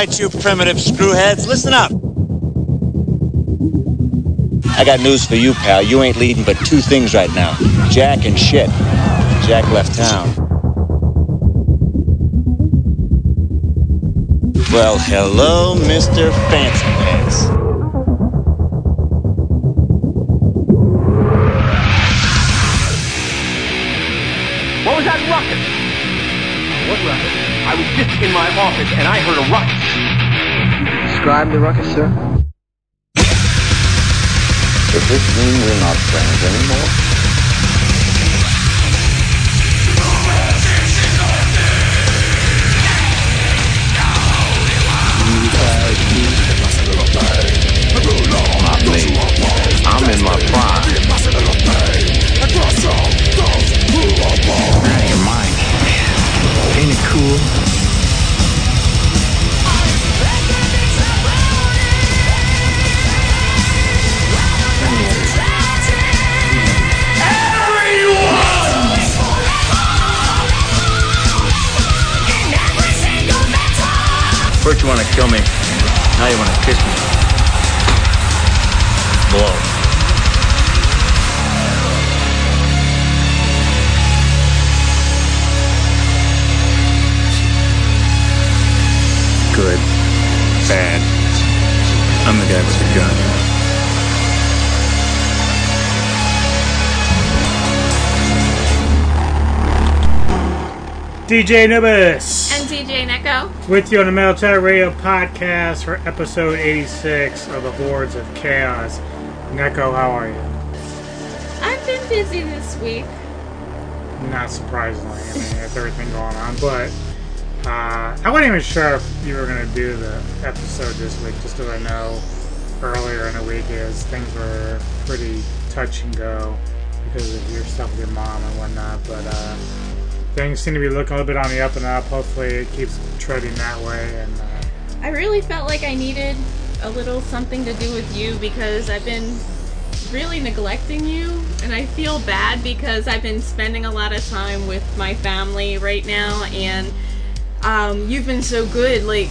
All right, you primitive screwheads, listen up. I got news for you, pal. You ain't leading but two things right now Jack and shit. Jack left town. Well, hello, Mr. Fancy Pants. What was that rocket? What ruckus? I was just in my office and I heard a ruckus. Describe the ruckus, sir. Does this mean we're not friends anymore? Not me. I'm in my prime. Ain't it cool? First you want to kill me, now you want to kiss me. Blow. Good. Bad. I'm the guy with the gun. DJ Anubis And DJ Neko. with you on the Metal Chat Radio podcast for episode 86 of the Hordes of Chaos. Neko, how are you? I've been busy this week. Not surprisingly, I mean, with everything going on, but uh, I wasn't even sure if you were going to do the episode this week, just because I know earlier in the week is things were pretty touch and go because of your stuff with your mom and whatnot, but uh, things seem to be looking a little bit on the up and up. Hopefully, it keeps treading that way, and uh, I really felt like I needed a little something to do with you because I've been really neglecting you and I feel bad because I've been spending a lot of time with my family right now and um, you've been so good like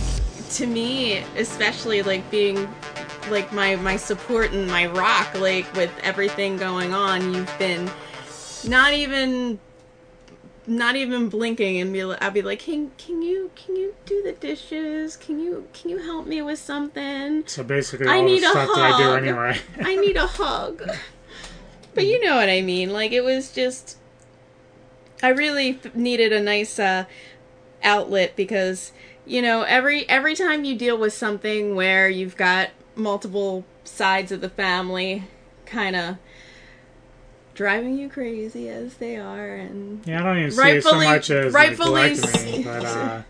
to me especially like being like my my support and my rock like with everything going on you've been not even not even blinking and be I'll be like, "Can can you can you do the dishes? Can you can you help me with something? so basically I all the need a stuff that I do anyway. I need a hug." But you know what I mean. Like it was just I really needed a nice uh outlet because you know, every every time you deal with something where you've got multiple sides of the family kind of driving you crazy as they are and Yeah, I don't even see it so much as rightfully neglecting but uh,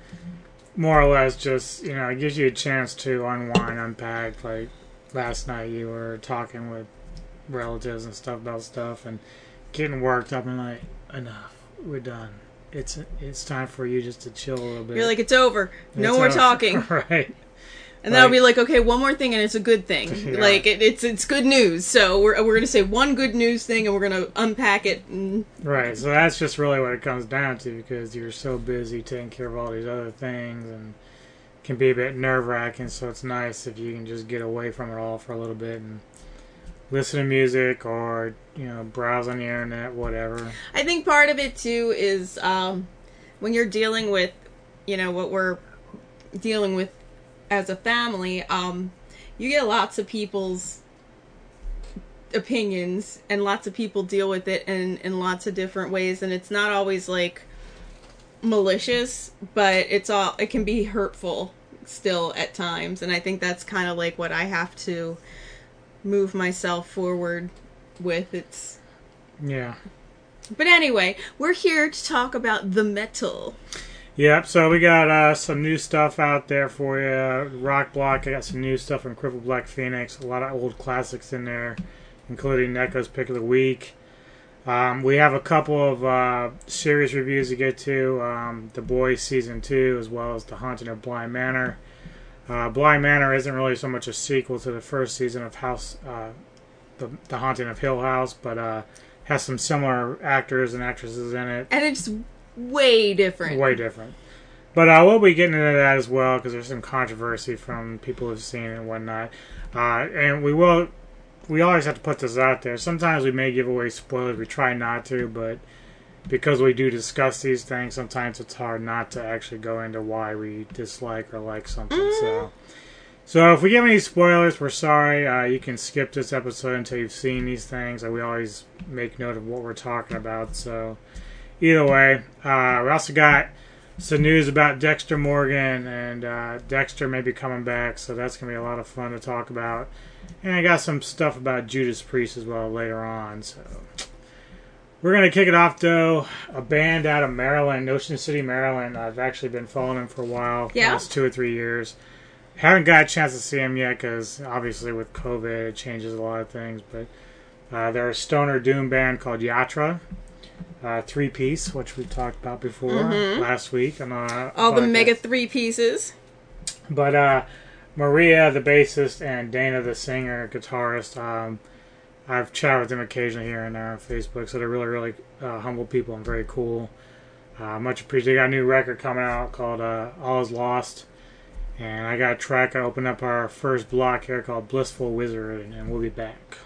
more or less just you know, it gives you a chance to unwind, unpack. Like last night, you were talking with relatives and stuff about stuff and getting worked up, and like, enough, we're done. It's it's time for you just to chill a little bit. You're like, it's over. No It's more over. talking. right? And then I'll Like- be like, okay, one more thing, and it's a good thing. Yeah. Like it, it's it's good news. So we're we're gonna say one good news thing, and we're gonna unpack it. And Right. So that's just really what it comes down to because you're so busy taking care of all these other things and can be a bit nerve wracking. So it's nice if you can just get away from it all for a little bit and listen to music or, you know, browse on the internet, whatever. I think part of it too is um, when you're dealing with, you know, what we're dealing with as a family. Um, you get lots of people's opinions, and lots of people deal with it in in lots of different ways, and it's not always like malicious, but it's all it can be hurtful still at times, and I think that's kind of like what I have to move myself forward with. It's Yeah. but anyway, we're here to talk about the metal. Yep, so we got uh, some new stuff out there for you. Rock Block, I got some new stuff from Crippled Black Phoenix. A lot of old classics in there, including Neko's Pick of the Week. Um, we have a couple of uh, series reviews to get to. Um, the Boys Season 2, as well as The Haunting of Bly Manor. Uh, Bly Manor isn't really so much a sequel to the first season of House, uh, the, the Haunting of Hill House, but uh, has some similar actors and actresses in it. And it's way different. Way different. But uh, we'll be getting into that as well because there's some controversy from people who've seen it and whatnot. Uh, and we will, we always have to put this out there. Sometimes we may give away spoilers. We try not to, but because we do discuss these things, sometimes it's hard not to actually go into why we dislike or like something. So, so if we give any spoilers, we're sorry. Uh, you can skip this episode until you've seen these things. And we always make note of what we're talking about. So, either way, uh, we also got some news about Dexter Morgan, and uh, Dexter may be coming back, so that's gonna be a lot of fun to talk about. And I got some stuff about Judas Priest as well later on. So we're gonna kick it off though. A band out of Maryland, Ocean City, Maryland. I've actually been following them for a while, Yeah? last two or three years. Haven't got a chance to see them yet because obviously with COVID it changes a lot of things. But uh, they're a stoner doom band called Yatra. Uh, three piece, which we talked about before last week. On, uh, Mm-hmm. All the mega three pieces. But uh, Maria, the bassist, and Dana, the singer, guitarist, um, I've chatted with them occasionally here and there on Facebook. So they're really, really uh, humble people and very cool. Uh, much appreciated. They got a new record coming out called uh, All Is Lost. And I got a track. I opened up our first block here called Blissful Wizard, and we'll be back.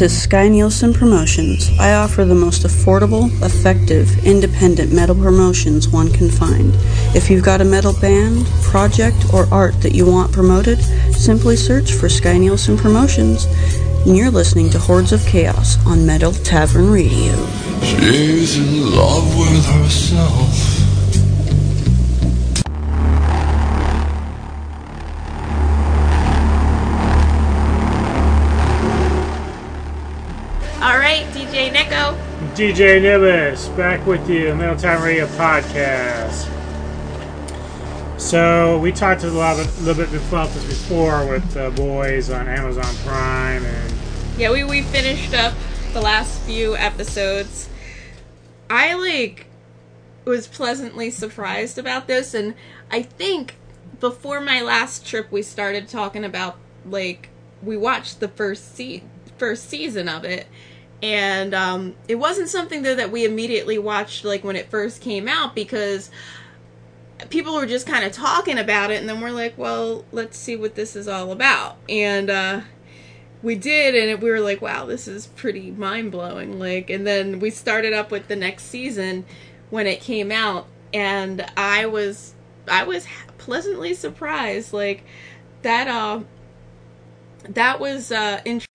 Is Sky Nielsen Promotions. I offer the most affordable, effective, independent metal promotions one can find. If you've got a metal band, project, or art that you want promoted, simply search for Sky Nielsen Promotions. And you're listening to Hordes of Chaos on Metal Tavern Radio. She's in love with herself. DJ Anubis back with you, Time Radio podcast. So we talked a lot, a little bit about this before with the boys on Amazon Prime, and Yeah, we, we finished up the last few episodes. I like was pleasantly surprised about this, and I think before my last trip, we started talking about like we watched the first se- first season of it, and um, it wasn't something though that we immediately watched like when it first came out because people were just kind of talking about it, and then we're like, well, let's see what this is all about, and. uh we did and it, we were like wow this is pretty mind-blowing like and then we started up with the next season when it came out and i was i was pleasantly surprised like that uh that was uh int-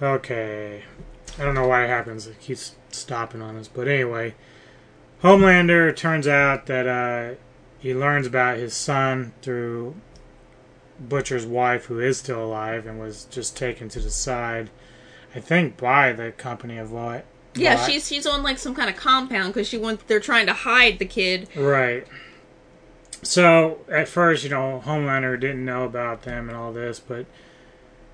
Okay. I don't know why it happens. It keeps stopping on us. But anyway, Homelander turns out that uh, he learns about his son through Butcher's wife, who is still alive and was just taken to the side, I think, by the company of what. yeah she's she's on like some kind of compound because she wants they're trying to hide the kid Right. So at first, you know, Homelander didn't know about them and all this, but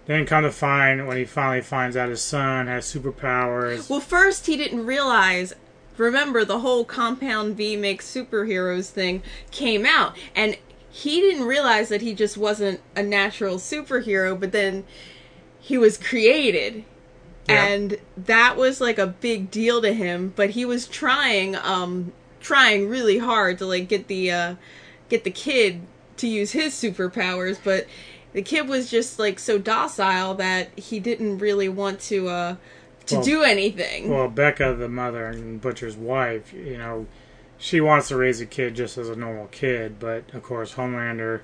then come to find when he finally finds out his son has superpowers. Well, first he didn't realize. Remember, the whole Compound V makes superheroes thing came out, and he didn't realize that he just wasn't a natural superhero, but then he was created. Yeah. And that was like a big deal to him, but he was trying um trying really hard to like get the uh get the kid to use his superpowers, but the kid was just like so docile that he didn't really want to uh to Well- do anything. Well, Becca, the mother and Butcher's wife, you know, she wants to raise a kid just as a normal kid, but of course, Homelander.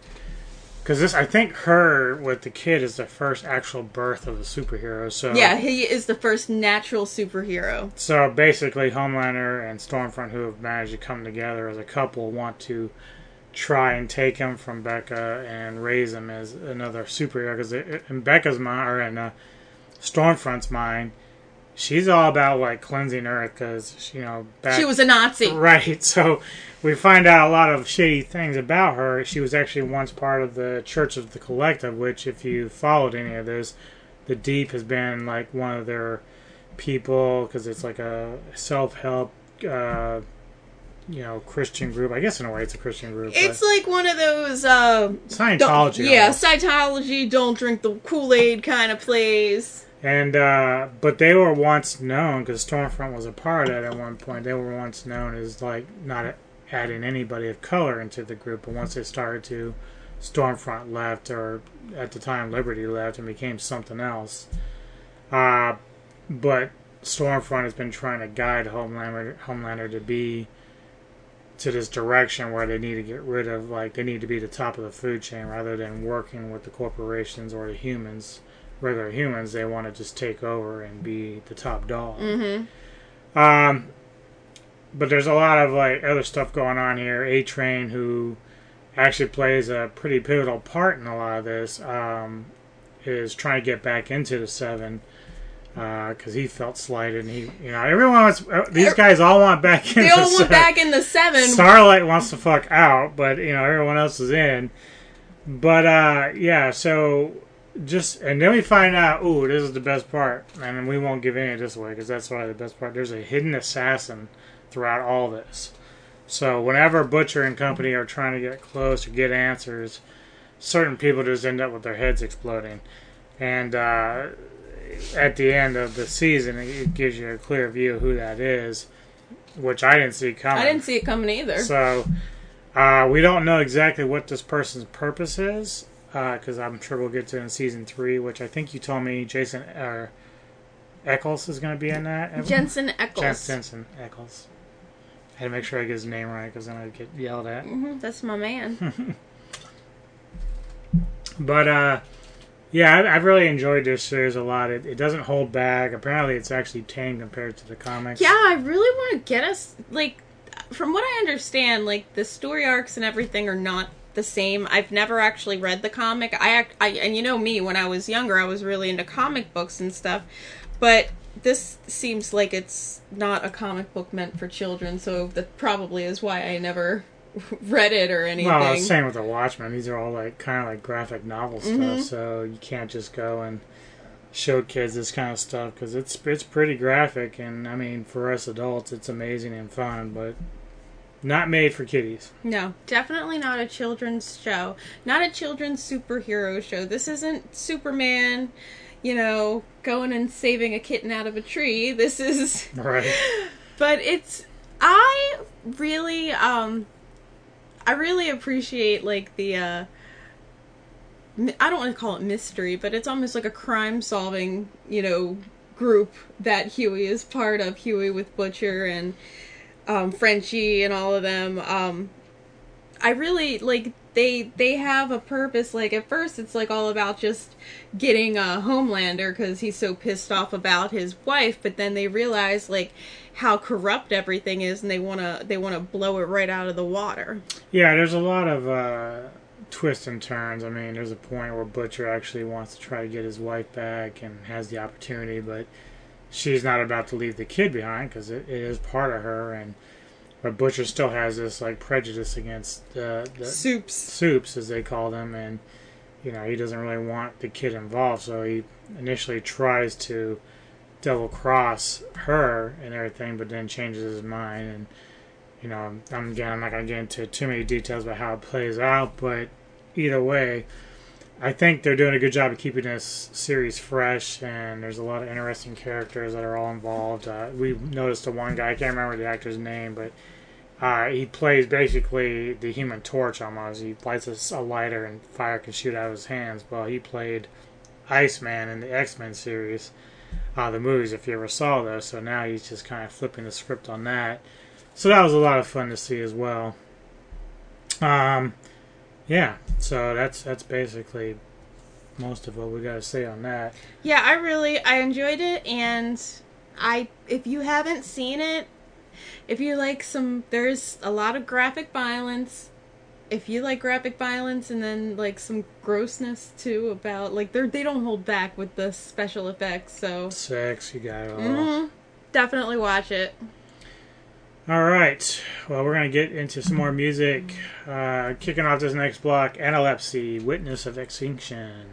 Because this, I think, her with the kid is the first actual birth of the superhero. So yeah, he is the first natural superhero. So basically, Homelander and Stormfront, who have managed to come together as a couple, want to try and take him from Becca and raise him as another superhero. Because in Becca's mind, or in uh, Stormfront's mind, she's all about like cleansing Earth because you know back, She was a Nazi. right. So we find out a lot of shady things about her. She was actually once part of the Church of the Collective, which, if you followed any of this, the Deep has been like one of their people because it's like a self help uh, you know Christian group. I guess in a way it's a Christian group. It's like one of those uh, Scientology. yeah, almost. Scientology. Don't drink the Kool Aid kind of plays. And uh, but they were once known because Stormfront was a part of it at one point. They were once known as like not adding anybody of color into the group. But once they started to, Stormfront left, or at the time Liberty left and became something else. Uh, but Stormfront has been trying to guide Homelander, Homelander to be to this direction where they need to get rid of like they need to be the top of the food chain rather than working with the corporations or the humans. Regular humans they want to just take over and be the top dog. Mm-hmm. um but there's a lot of like other stuff going on here. A train who actually plays a pretty pivotal part in a lot of this um is trying to get back into the seven because he felt slighted and he you know everyone wants uh, these guys all want back into They all seven. back in the seven. Starlight wants to fuck out, but you know everyone else is in. But uh yeah, so just and then we find out, ooh, this is the best part, and we won't give any of this away because that's probably the best part. There's a hidden assassin throughout all this. So whenever Butcher and company are trying to get close or get answers, certain people just end up with their heads exploding, and uh, at the end of the season, it- it gives you a clear view of who that is, which I didn't see coming. I didn't see it coming either. So uh, we don't know exactly what this person's purpose is, because I'm sure we'll get to it in season three, which I think you told me Jason or Ackles is going to be in that. Evan? Jensen Ackles. Jen- Jensen Ackles. I had to make sure I get his name right because then I'd get yelled at. hmm that's my man. But uh, yeah, I, I've really enjoyed this series a lot. It, it doesn't hold back. Apparently, it's actually tame compared to the comics. yeah, I really want to get us like, from what I understand, like the story arcs and everything are not the same. I've never actually read the comic. I, I and you know me, when I was younger, I was really into comic books and stuff, but. This seems like it's not a comic book meant for children, so that probably is why I never read it or anything. Well, same with the Watchmen. These are all like kind of like graphic novel stuff, Mhm. so you can't just go and show kids this kind of stuff because it's it's pretty graphic, and I mean for us adults, it's amazing and fun, but not made for kiddies. No, definitely not a children's show. Not a children's superhero show. This isn't Superman, you know, going and saving a kitten out of a tree. This is Right. but it's I really um I really appreciate like the uh I don't want to call it mystery, but it's almost like a crime solving, you know, group that Huey is part of. Huey with Butcher and um, Frenchie and all of them. Um, I really like they they have a purpose. Like at first, it's like all about just getting a Homelander because he's so pissed off about his wife. But then they realize like how corrupt everything is, and they wanna they wanna blow it right out of the water. Yeah, there's a lot of uh, twists and turns. I mean, there's a point where Butcher actually wants to try to get his wife back and has the opportunity, but she's not about to leave the kid behind because it, it is part of her. And but Butcher still has this like prejudice against uh, the Supes. supes, as they call them, and you know he doesn't really want the kid involved. So he initially tries to double cross her and everything, but then changes his mind and you know, I'm again, I'm not to get into too many details about how it plays out, but either way, I think they're doing a good job of keeping this series fresh, and there's a lot of interesting characters that are all involved. Uh, we noticed the one guy, I can't remember the actor's name, but uh, he plays basically the Human Torch almost. He lights a, lighter and fire can shoot out of his hands. Well, he played Iceman in the X Men series, uh, the movies, if you ever saw those. So now he's just kind of flipping the script on that. So that was a lot of fun to see as well. Um, yeah. So that's that's basically most of what we got to say on that. Yeah, I really I enjoyed it and I if you haven't seen it, if you like some there's a lot of graphic violence. If you like graphic violence and then like some grossness too about like they they don't hold back with the special effects, so Sex, you got it all. mhm, definitely watch it. All right. Well, we're to get into some more music. Uh, kicking off this next block Analepsy, Witness of Extinction.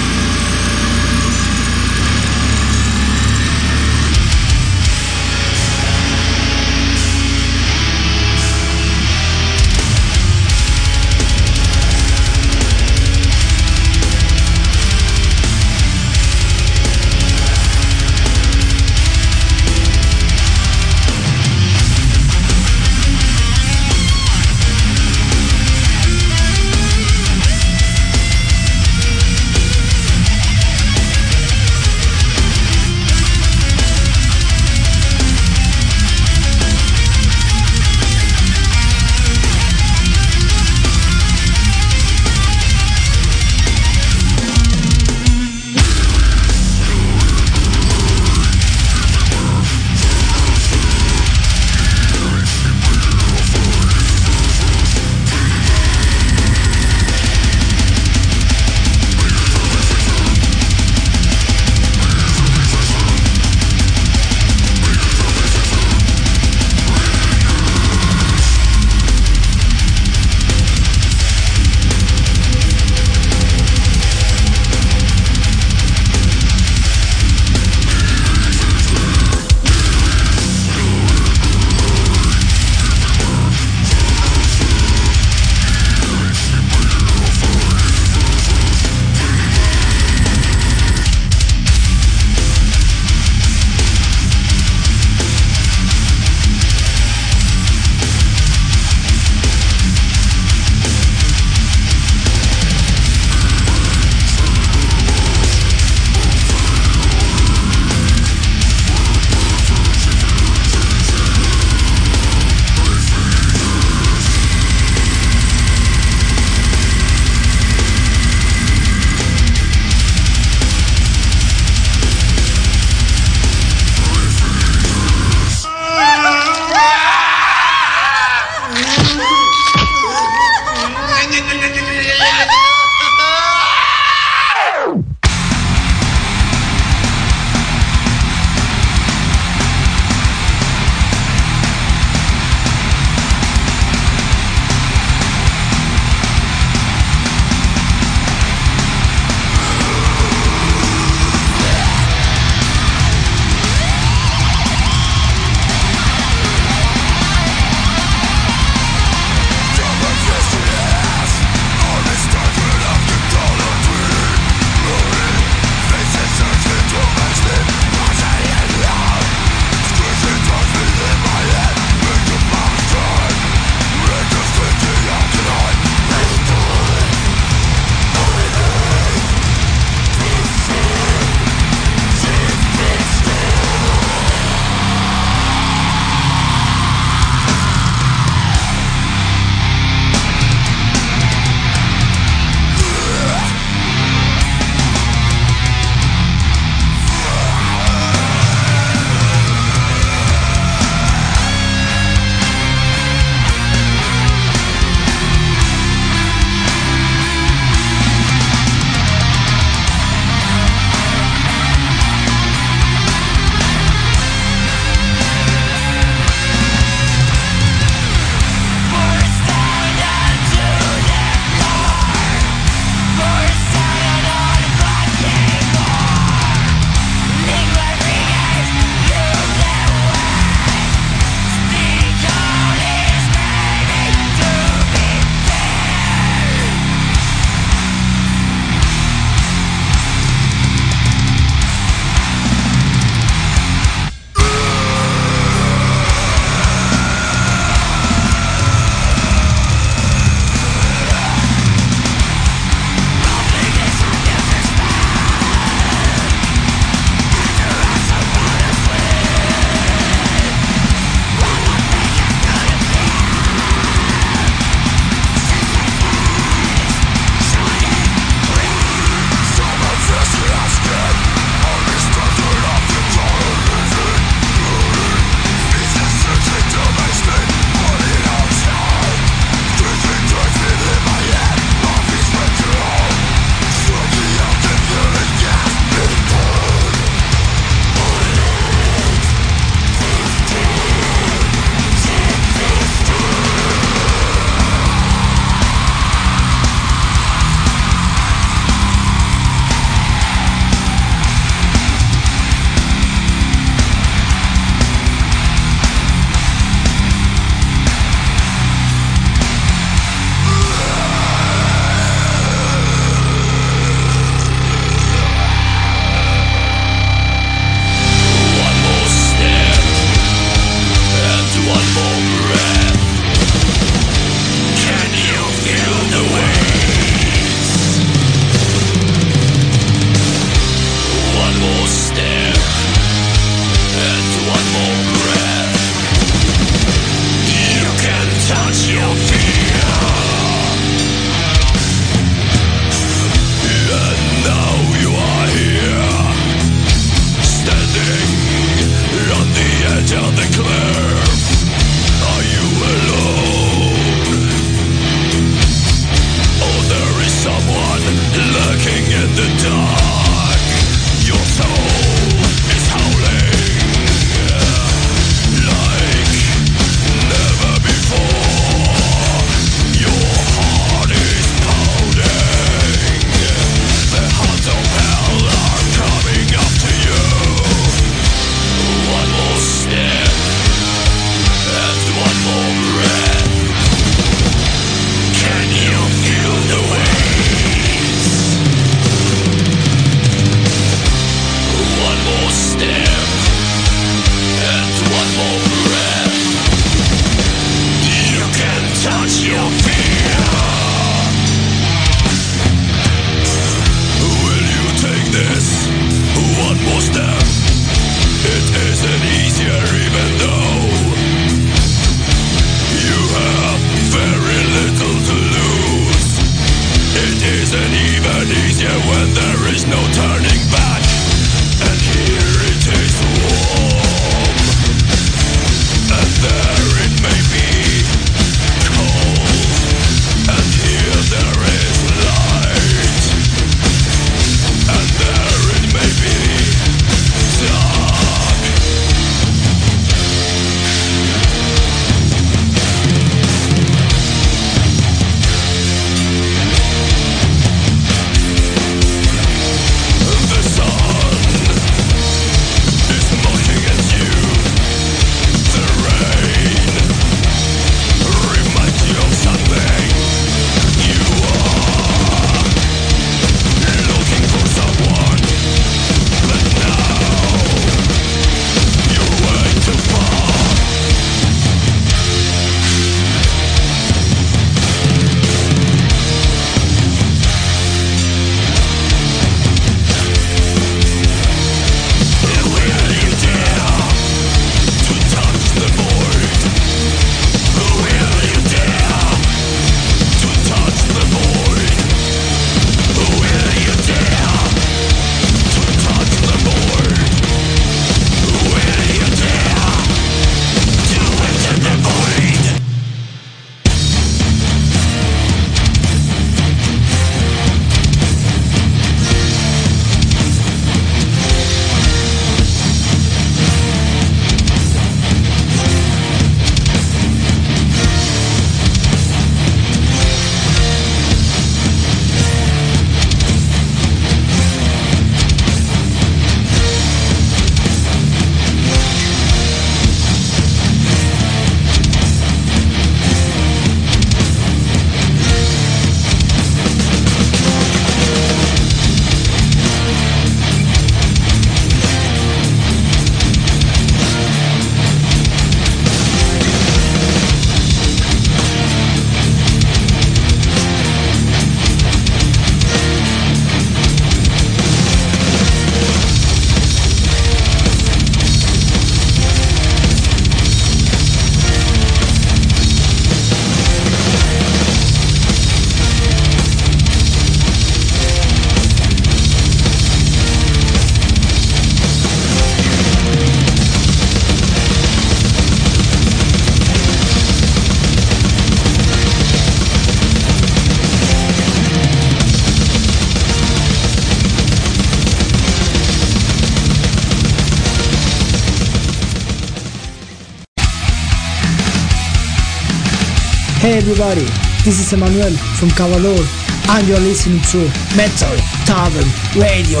Everybody, this is Emmanuel from Cavalor, and you're listening to Metal Tavern Radio.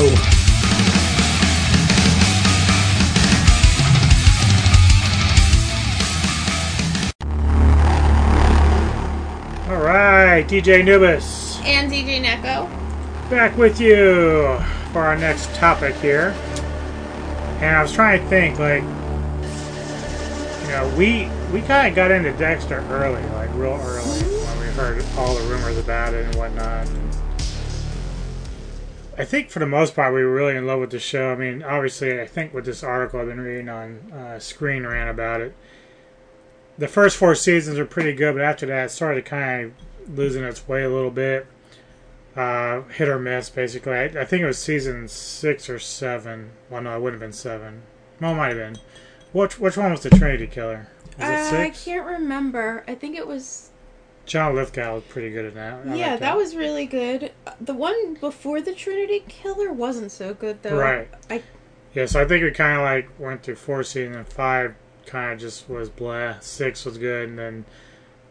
All right, DJ Anubis, And DJ Neko. back with you for our next topic here. And I was trying to think, like, you know, we we kind of got into Dexter early, like real early, when we heard all the rumors about it and whatnot. I think for the most part, we were really in love with the show. I mean, obviously, I think with this article I've been reading on uh, Screen Rant about it, the first four seasons are pretty good, but after that, it started kind of losing its way a little bit. Uh, hit or miss, basically. I, I think it was season six or seven. Well, no, it wouldn't have been seven. No, it might have been. Which which one was the Trinity Killer? Uh, I can't remember. I think it was. John Lithgow was pretty good at that. I yeah, like that. was really good. The one before the Trinity Killer wasn't so good though. Right. I Yeah, so I think we kind of like went through four seasons and five kind of just was blah. Six was good, and then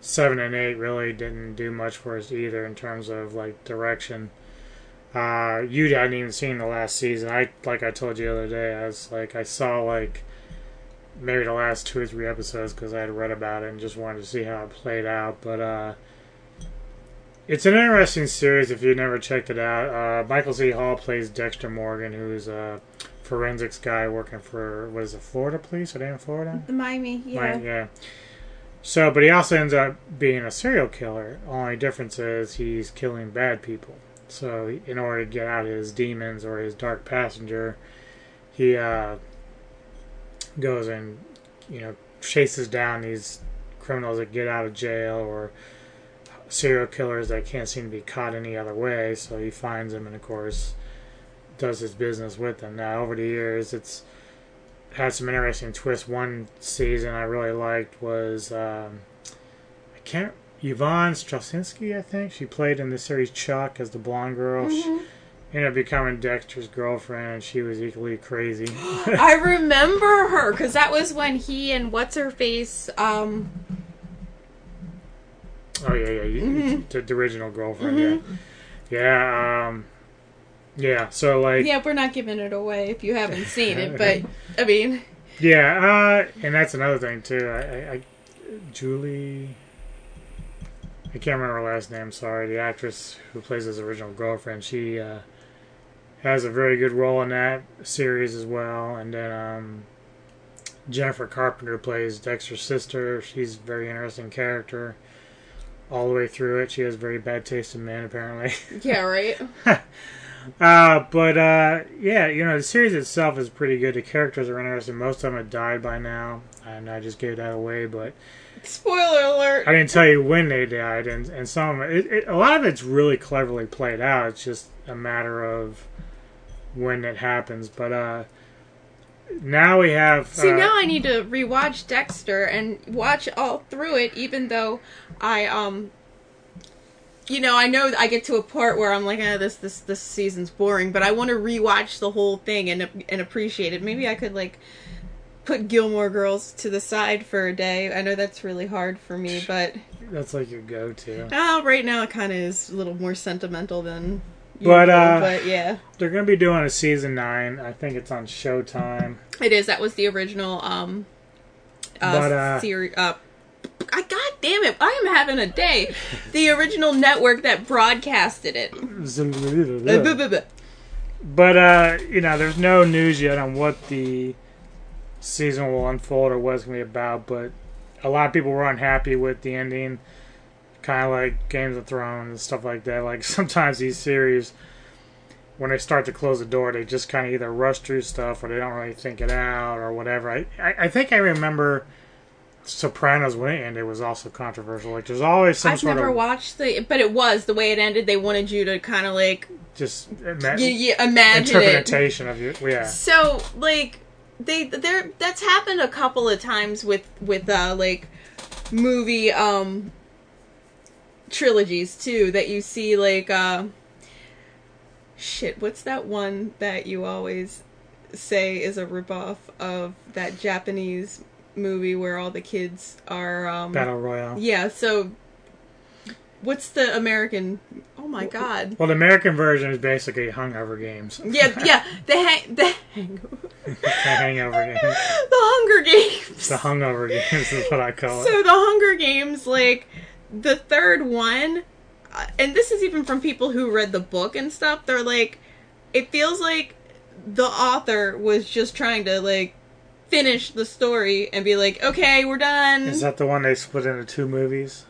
seven and eight really didn't do much for us either in terms of like direction. Uh, you hadn't even seen the last season. I like I told you the other day. I was like I saw like maybe the last two or three episodes because I had read about it and just wanted to see how it played out. But uh, it's an interesting series if you've never checked it out. Uh, Michael C. Hall plays Dexter Morgan, who's a forensics guy working for what is it, Florida police? Are they in Florida? the Miami. Yeah. Right, yeah. So, but he also ends up being a serial killer. Only difference is he's killing bad people. So, in order to get out his demons or his dark passenger, he uh, goes and you know chases down these criminals that get out of jail or serial killers that can't seem to be caught any other way. So he finds them and, of course, does his business with them. Now, over the years, it's had some interesting twists. One season I really liked was um, I can't Yvonne Strahovski, I think she played in the series Chuck as the blonde girl. She ended up becoming Dexter's girlfriend, and she was equally crazy. I remember her because that was when he and what's her face. Um. oh yeah, yeah, you, the, the original girlfriend. Yeah, yeah, um, yeah. So like, Yeah, we're not giving it away if you haven't seen it, but I mean, Yeah, uh, and that's another thing too. I, I, I Julie, I can't remember her last name. Sorry, the actress who plays his original girlfriend. She uh, has a very good role in that series as well. And then um, Jennifer Carpenter plays Dexter's sister. She's a very interesting character. All the way through it, she has very bad taste in men, apparently. yeah, right. Uh, but uh, yeah, you know the series itself is pretty good. The characters are interesting. Most of them have died by now, and I just gave that away. But Spoiler alert. I didn't tell you when they died, and and some of it, it, a lot of it's really cleverly played out. It's just a matter of when it happens. But uh, now we have. See, uh, now I need to rewatch Dexter and watch all through it, even though I um. You know, I know I get to a part where I'm like, eh, this this this season's boring, but I want to rewatch the whole thing and and appreciate it. Maybe I could like put Gilmore Girls to the side for a day. I know that's really hard for me, but that's like your go-to. uh, right now it kind of is a little more sentimental than. But, usual, uh, but yeah, They're going to be doing a season nine. I think it's on Showtime. it is. That was the original um. Uh, But, uh, series. Uh, I God damn it! I am having a day. The original network that broadcasted it. But uh, you know, there's no news yet on what the season will unfold or what it's gonna be about. But a lot of people were unhappy with the ending, kind of like Games of Thrones and stuff like that. Like sometimes these series, when they start to close the door, they just kind of either rush through stuff or they don't really think it out or whatever. I I, I think I remember. Sopranos when it ended was also controversial. Like there's always some I've sort never of watched the, but it was the way it ended. They wanted you to kind of like just ima- you, you imagine it. interpretation of you. Yeah. So like they there that's happened a couple of times with with uh like movie um trilogies too that you see like uh shit what's that one that you always say is a ripoff of that Japanese movie where all the kids are um Battle Royale. yeah so what's the American? Oh my god. Well, the American version is basically Hungover Games. Yeah, yeah. The hang the hangover. the Hangover Games. The Hunger Games. The Hungover Games is what I call it. So the Hunger Games, like the third one, uh, and this is even from people who read the book and stuff. They're like, it feels like the author was just trying to like finish the story and be like, okay, we're done. Is that the one they split into two movies?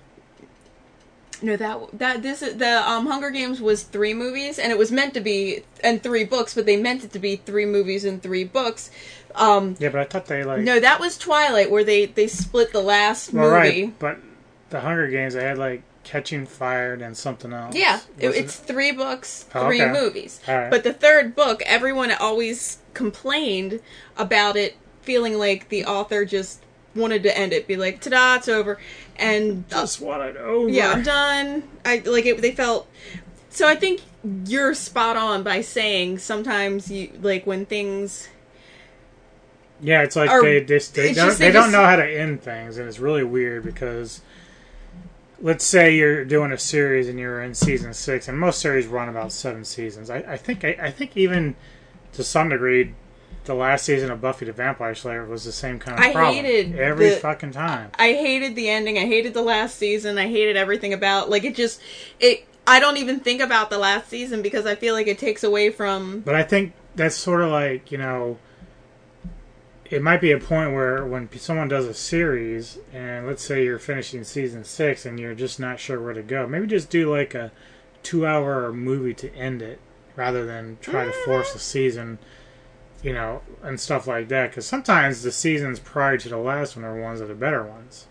No, that that this is the um Hunger Games was three movies, and it was meant to be and three books, but they meant it to be three movies and three books. Um, Yeah, but I thought they like. no, that was Twilight, where they they split the last well, movie. right, but the Hunger Games they had like Catching Fire and something else. Yeah, it, it's three books, Oh, three okay. movies. Right. But the third book, everyone always complained about it, feeling like the author just wanted to end it, be like, "Ta-da, it's over," and uh, Just want it over. yeah, I'm done. I like it. They felt so. I think you're spot on by saying sometimes you like when things. Yeah, it's like Or- they just they don't just they, they don't know how to end things, and it's really weird because let's say you're doing a series and you're in season six, and most series run about seven seasons. I, I think I, I think even to some degree, the last season of Buffy the Vampire Slayer was the same kind of I problem hated every the- fucking time. I hated the ending. I hated the last season. I hated everything about like it. Just it. I don't even think about the last season because I feel like it takes away from. But I think that's sort of like you know, it might be a point where when someone does a series, and let's say you're finishing season six, and you're just not sure where to go, maybe just do like a two-hour movie to end it, rather than try to force a season, you know, and stuff like that. Because sometimes the seasons prior to the last one are ones that are better ones.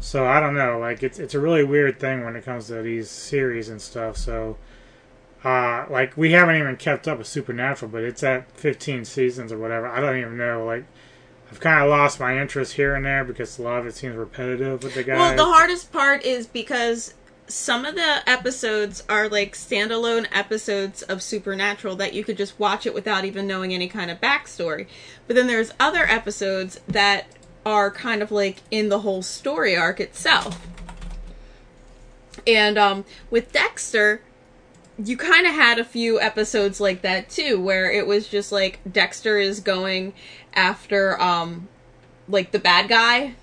So I don't know, like it's it's a really weird thing when it comes to these series and stuff. So. Uh, like we haven't even kept up with Supernatural, but it's at 15 seasons or whatever. I don't even know. Like, I've kind of lost my interest here and there because a lot of it seems repetitive with the guys. Well, the hardest part is because some of the episodes are like standalone episodes of Supernatural that you could just watch it without even knowing any kind of backstory. But then there's other episodes that are kind of like in the whole story arc itself. And um, with Dexter, you kind of had a few episodes like that too, where it was just like Dexter is going after um, like the bad guy,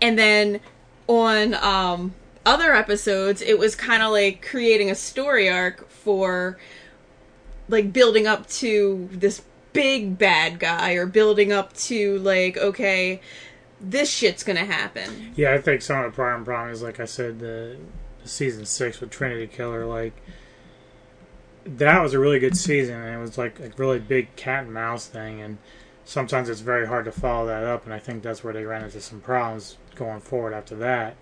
and then on um, other episodes, it was kind of like creating a story arc for like building up to this big bad guy or building up to like okay this shit's gonna happen yeah, I think some of the prime problem is like I said the, the season six with Trinity Killer. Like that was a really good season, and it was like a really big cat and mouse thing, and sometimes it's very hard to follow that up, and I think that's where they ran into some problems going forward after that.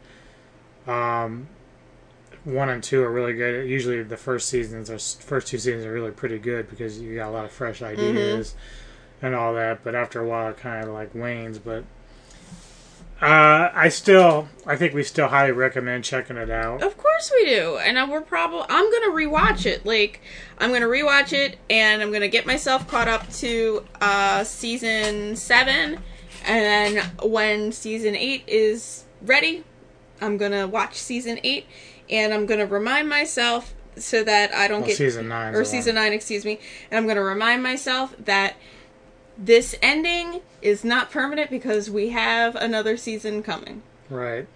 Um, one and two are really good. Usually, the first seasons are first two seasons are really pretty good because you got a lot of fresh ideas and all that. But after a while, it kind of like wanes. But uh, I still, I think we still highly recommend checking it out. Of course we do, and uh, we're probably. I'm gonna rewatch it. Like I'm gonna rewatch it, and I'm gonna get myself caught up to uh, season seven, and then when season eight is ready, I'm gonna watch season eight, and I'm gonna remind myself so that I don't Well, get season nine or season nine, excuse me, and I'm gonna remind myself that this ending is not permanent because we have another season coming. Right.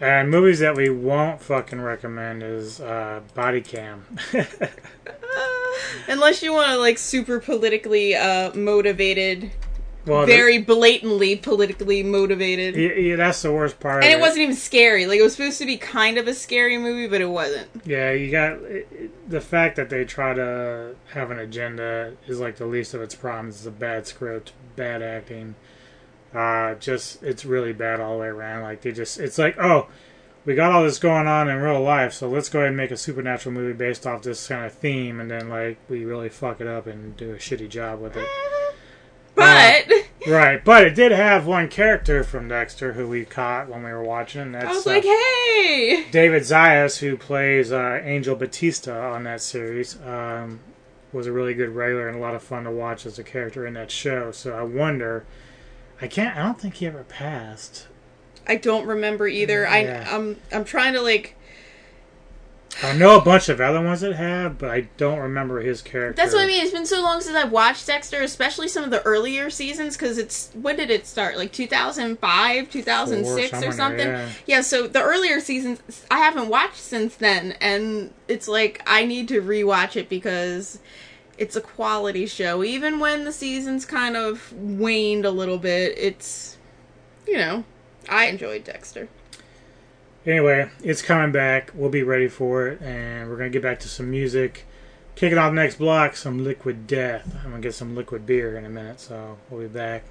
And movies that we won't fucking recommend is uh, Body Cam. Unless you want to like super politically uh, motivated, well, very blatantly politically motivated, yeah, yeah, that's the worst part. and of it wasn't even scary. Like it was supposed to be kind of a scary movie, but it wasn't. Yeah, you got it, it- the fact that they try to have an agenda is like the least of its problems. It's a bad script, bad acting. Uh, just it's really bad all the way around. Like they just, it's like, oh, we got all this going on in real life, so let's go ahead and make a supernatural movie based off this kind of theme, and then like we really fuck it up and do a shitty job with it. But Right, but it did have one character from Dexter who we caught when we were watching. And that's I was uh, like, hey, David Zayas, who plays uh, Angel Batista on that series, um, was a really good regular and a lot of fun to watch as a character in that show. So I wonder, I can't, I don't think he ever passed. I don't remember either. Yeah. I I'm I'm trying to like I know a bunch of other ones that have, but I don't remember his character. That's what I mean. It's been so long since I've watched Dexter, especially some of the earlier seasons, because it's when did it start? Like 2005, 2006, somewhere or something. yeah. yeah. So the earlier seasons I haven't watched since then, and it's like I need to rewatch it because it's a quality show. Even when the seasons kind of waned a little bit, it's you know I enjoyed Dexter. Anyway, it's coming back. We'll be ready for it, and we're gonna get back to some music. Kicking off next block, some Liquid Death. I'm gonna get some liquid beer in a minute, so we'll be back.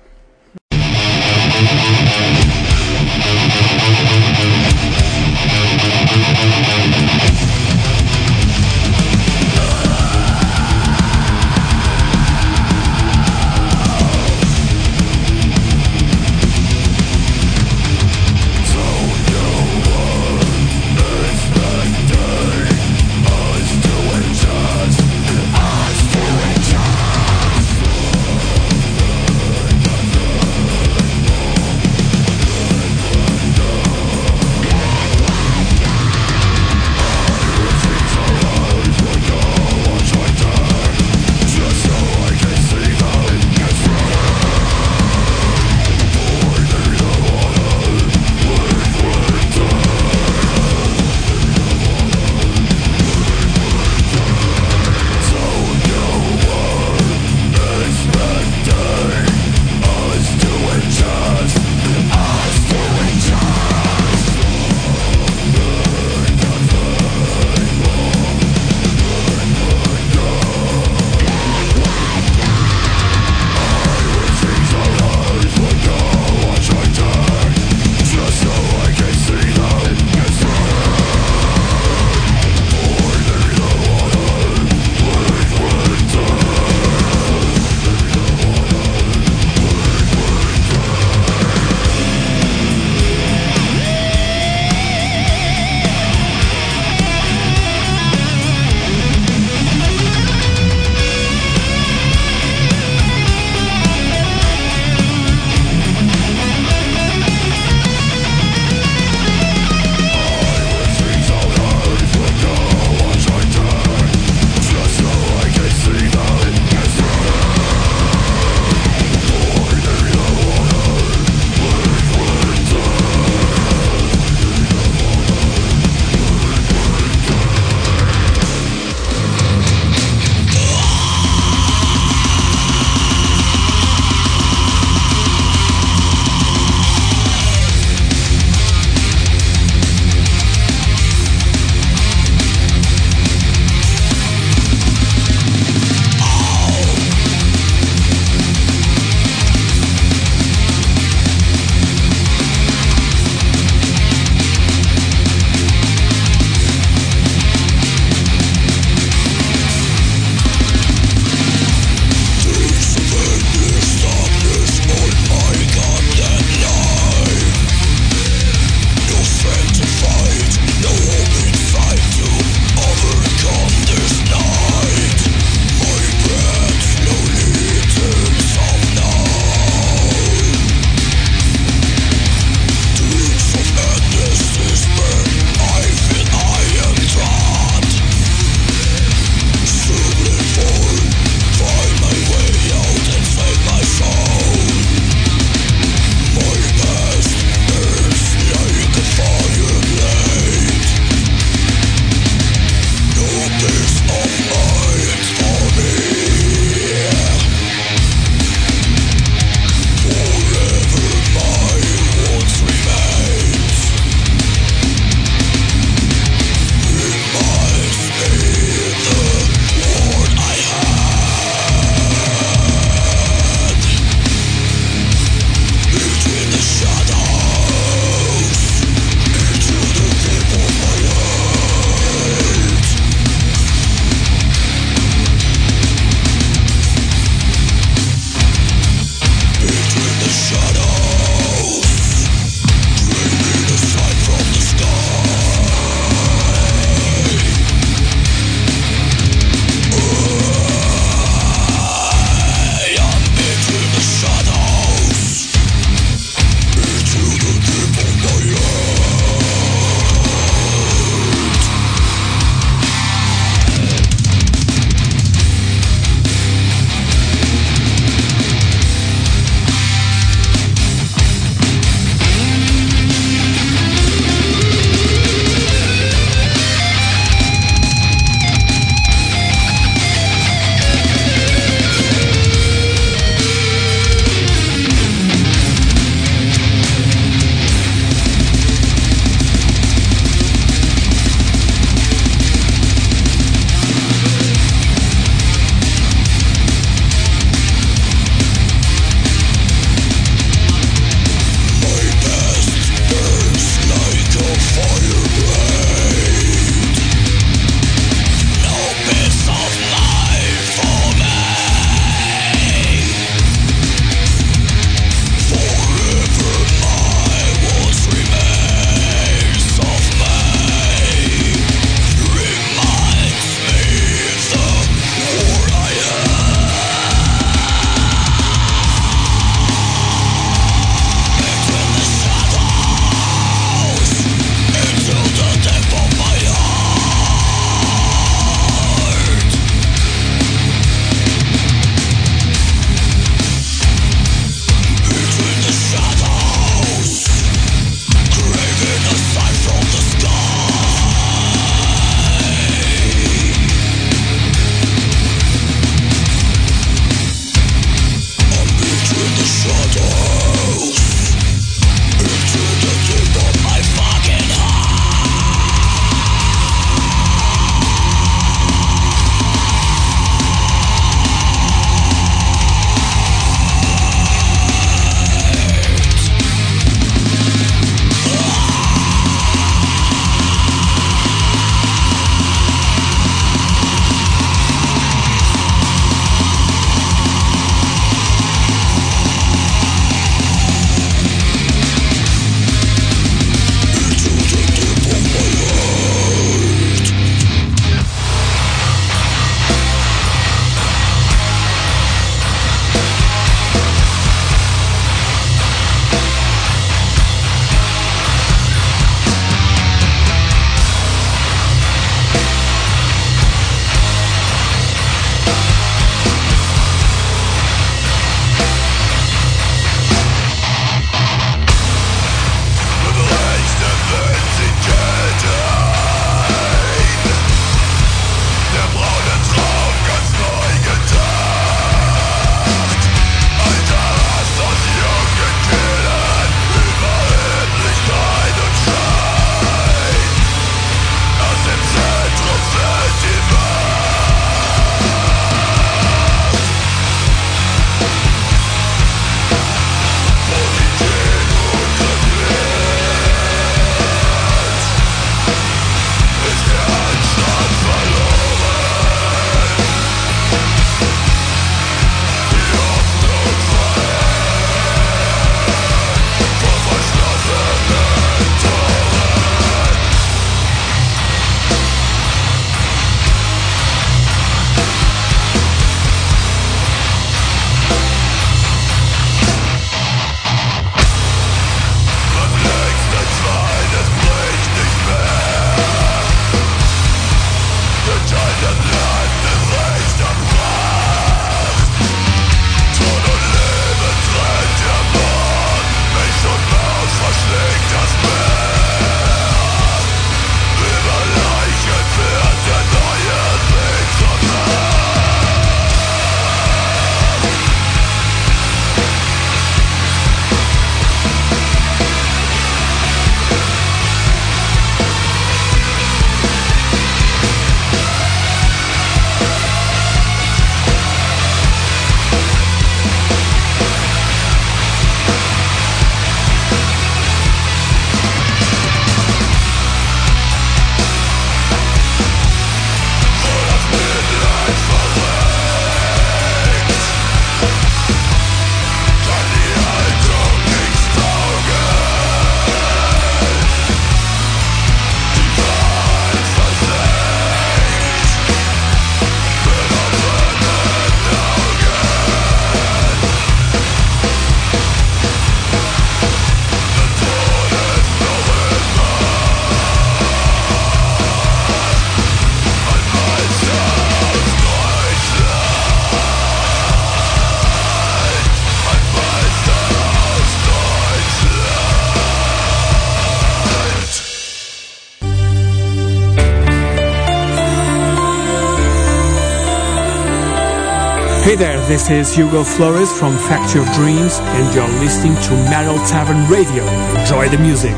This is Hugo Flores from Factory of Dreams, and you're listening to Metal Tavern Radio. Enjoy the music.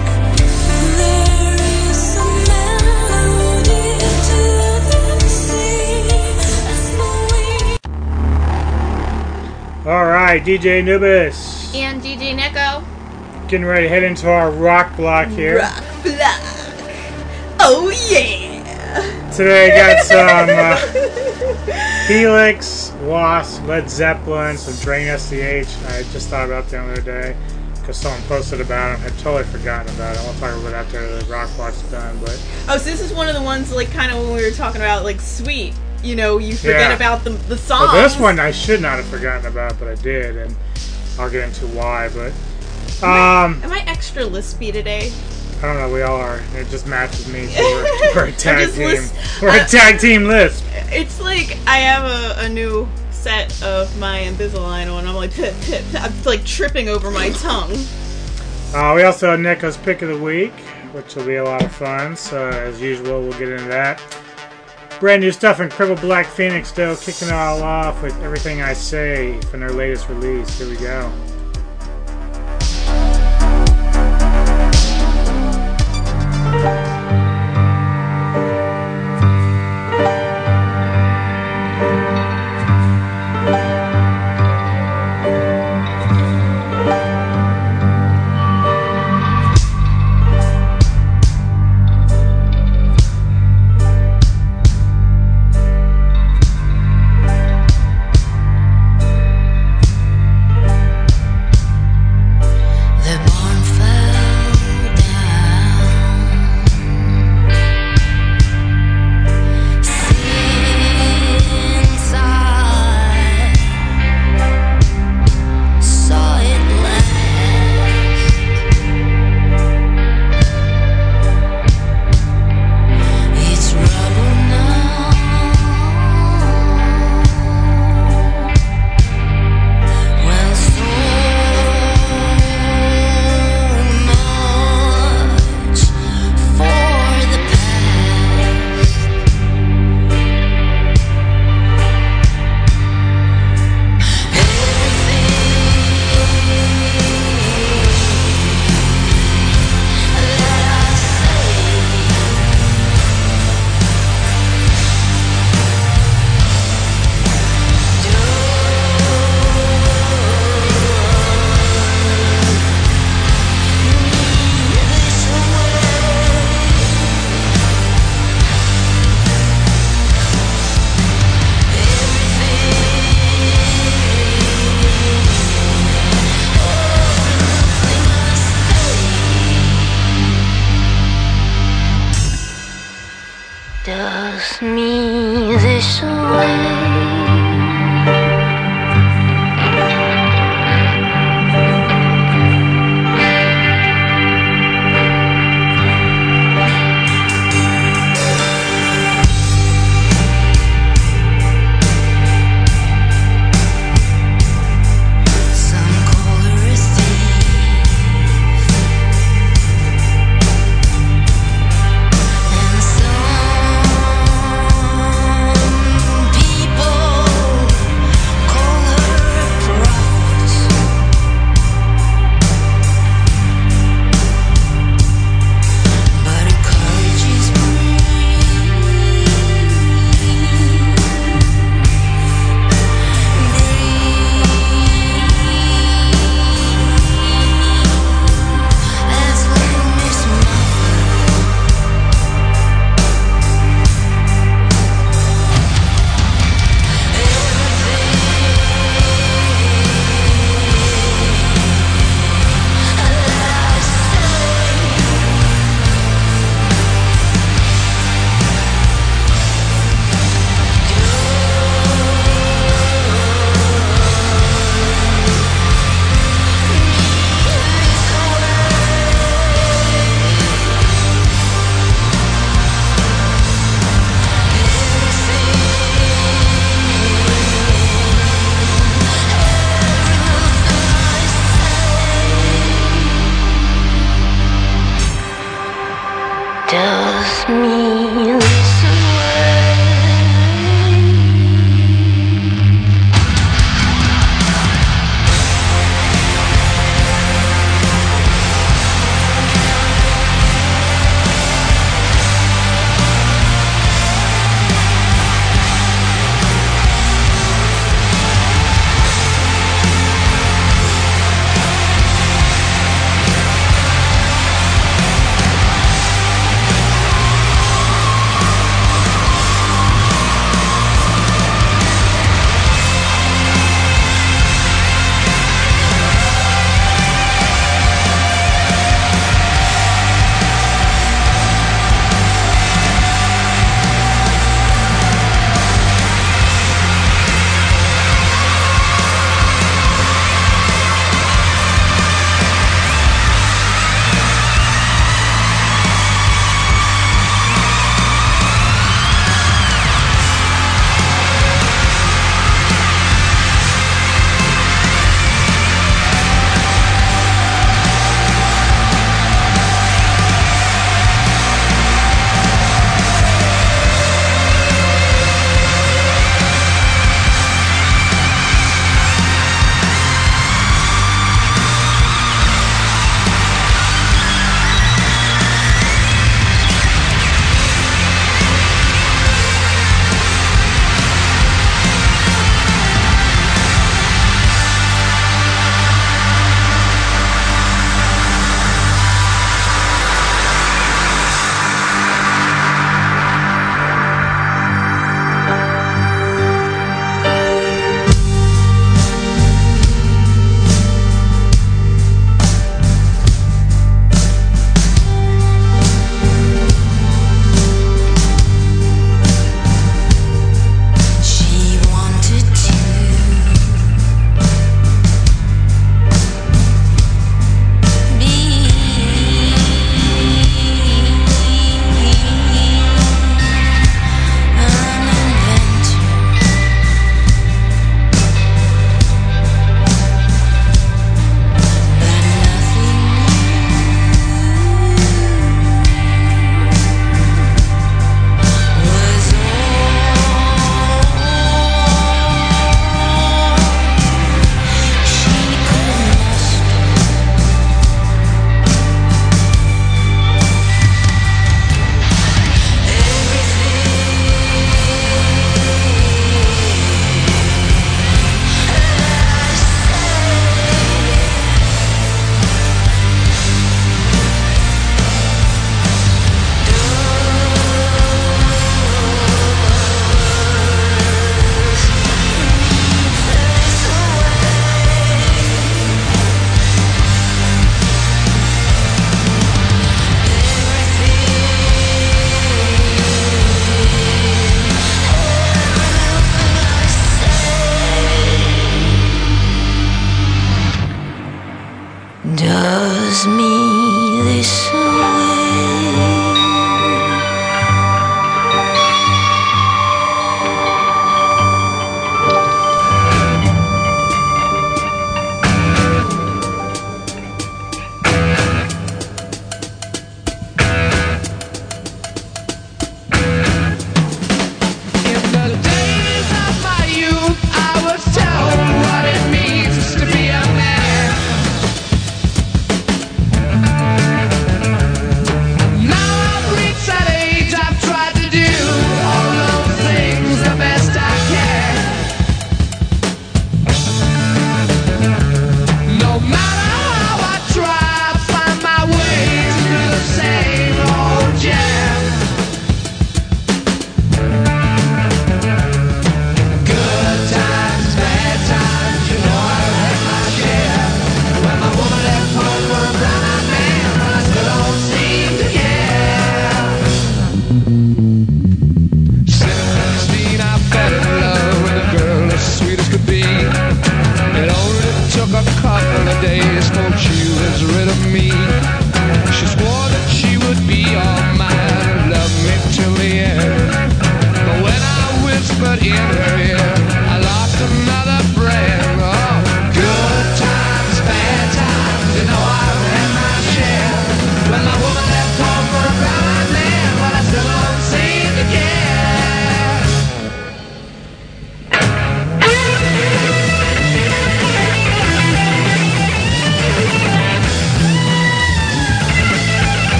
All right, DJ Anubis. And DJ Neko. Getting ready to head into our rock block here. Rock block. Oh yeah. Today I got some uh, Helix, W.A.S.P., Led Zeppelin, some Drain STH. I just thought about the other day because someone posted about them. I'd totally forgotten about it. I'll talk about it after the rock block's done. But Oh, so this is one of the ones like kind of when we were talking about like sweet. You know, you forget Yeah. about the the songs. But this one I should not have forgotten about, but I did, and I'll get into why. But um, Am I extra lispy today? I don't know. We all are. It just matches me. So we're, we're a tag team. lis- we're a tag team list. It's like I have a, a new set of my Invisalign on. I'm like, pip, pip, pip. I'm like tripping over my tongue. Uh, we also have Neko's pick of the week, which will be a lot of fun. So as usual, we'll get into that. Brand new stuff in Crippled Black Phoenix, though, kicking it all off with Everything I Say from their latest release. Here we go.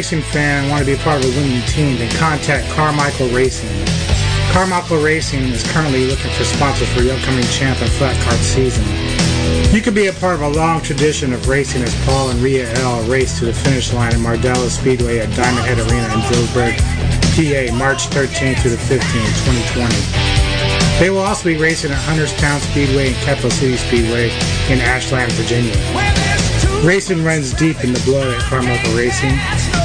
Racing fan and want to be part of a winning team, then contact Carmichael Racing. Carmichael Racing is currently looking for sponsors for the upcoming Champ and Flat Kart season. You could be a part of a long tradition of racing as Paul and Rhea L race to the finish line at Mardella Speedway at Diamond Head Arena in Dillsburg, PA, March 13th through the 15th, 2020. They will also be racing at Hunterstown Speedway and Capital City Speedway in Ashland, Virginia. Racing runs deep in the blood at Carmichael Racing,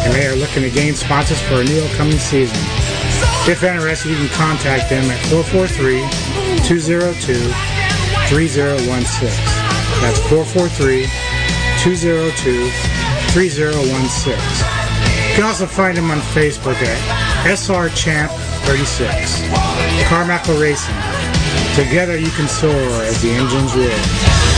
and they are looking to gain sponsors for a new upcoming season. If interested, you can contact them at 443-202-3016. That's 443-202-3016. You can also find them on Facebook at SR Champ 36. Carmichael Racing. Together you can soar as the engines roar.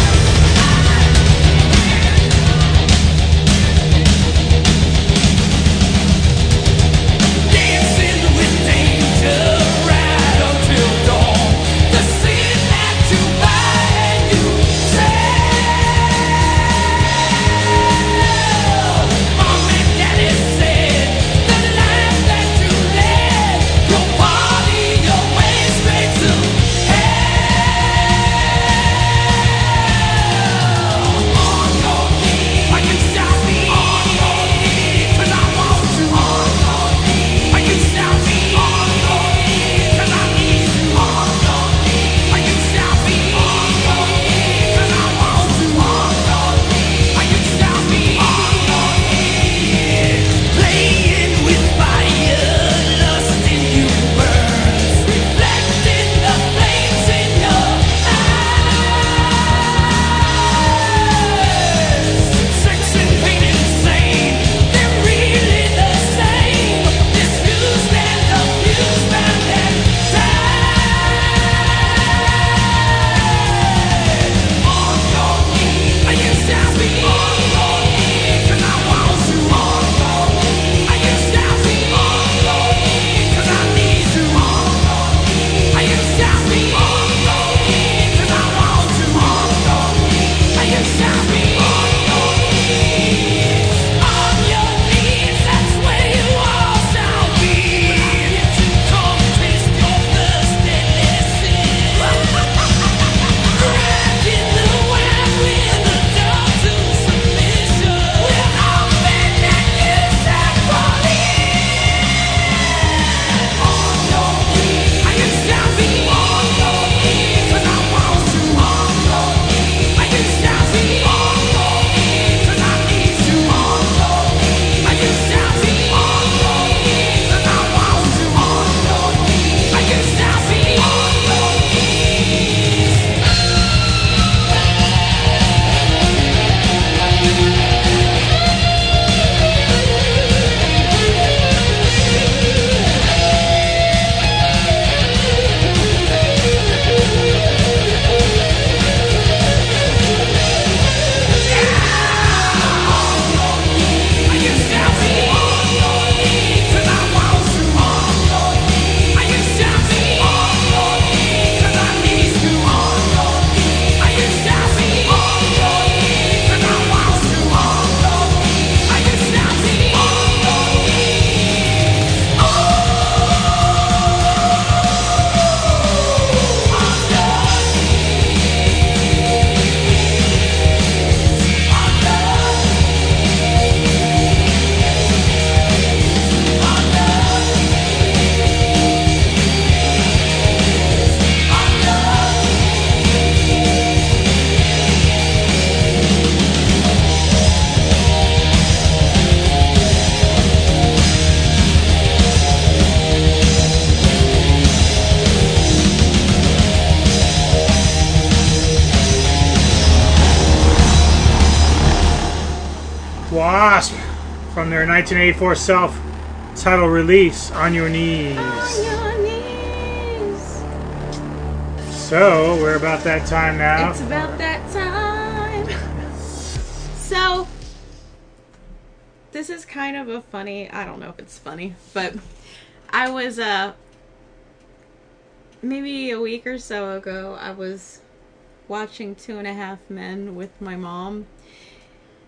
1984 self titled release, On Your Knees. So, we're about that time now. It's about that time. so, this is kind of a funny. I don't know if it's funny, but I was uh maybe a week or so ago. I was watching Two and a Half Men with my mom,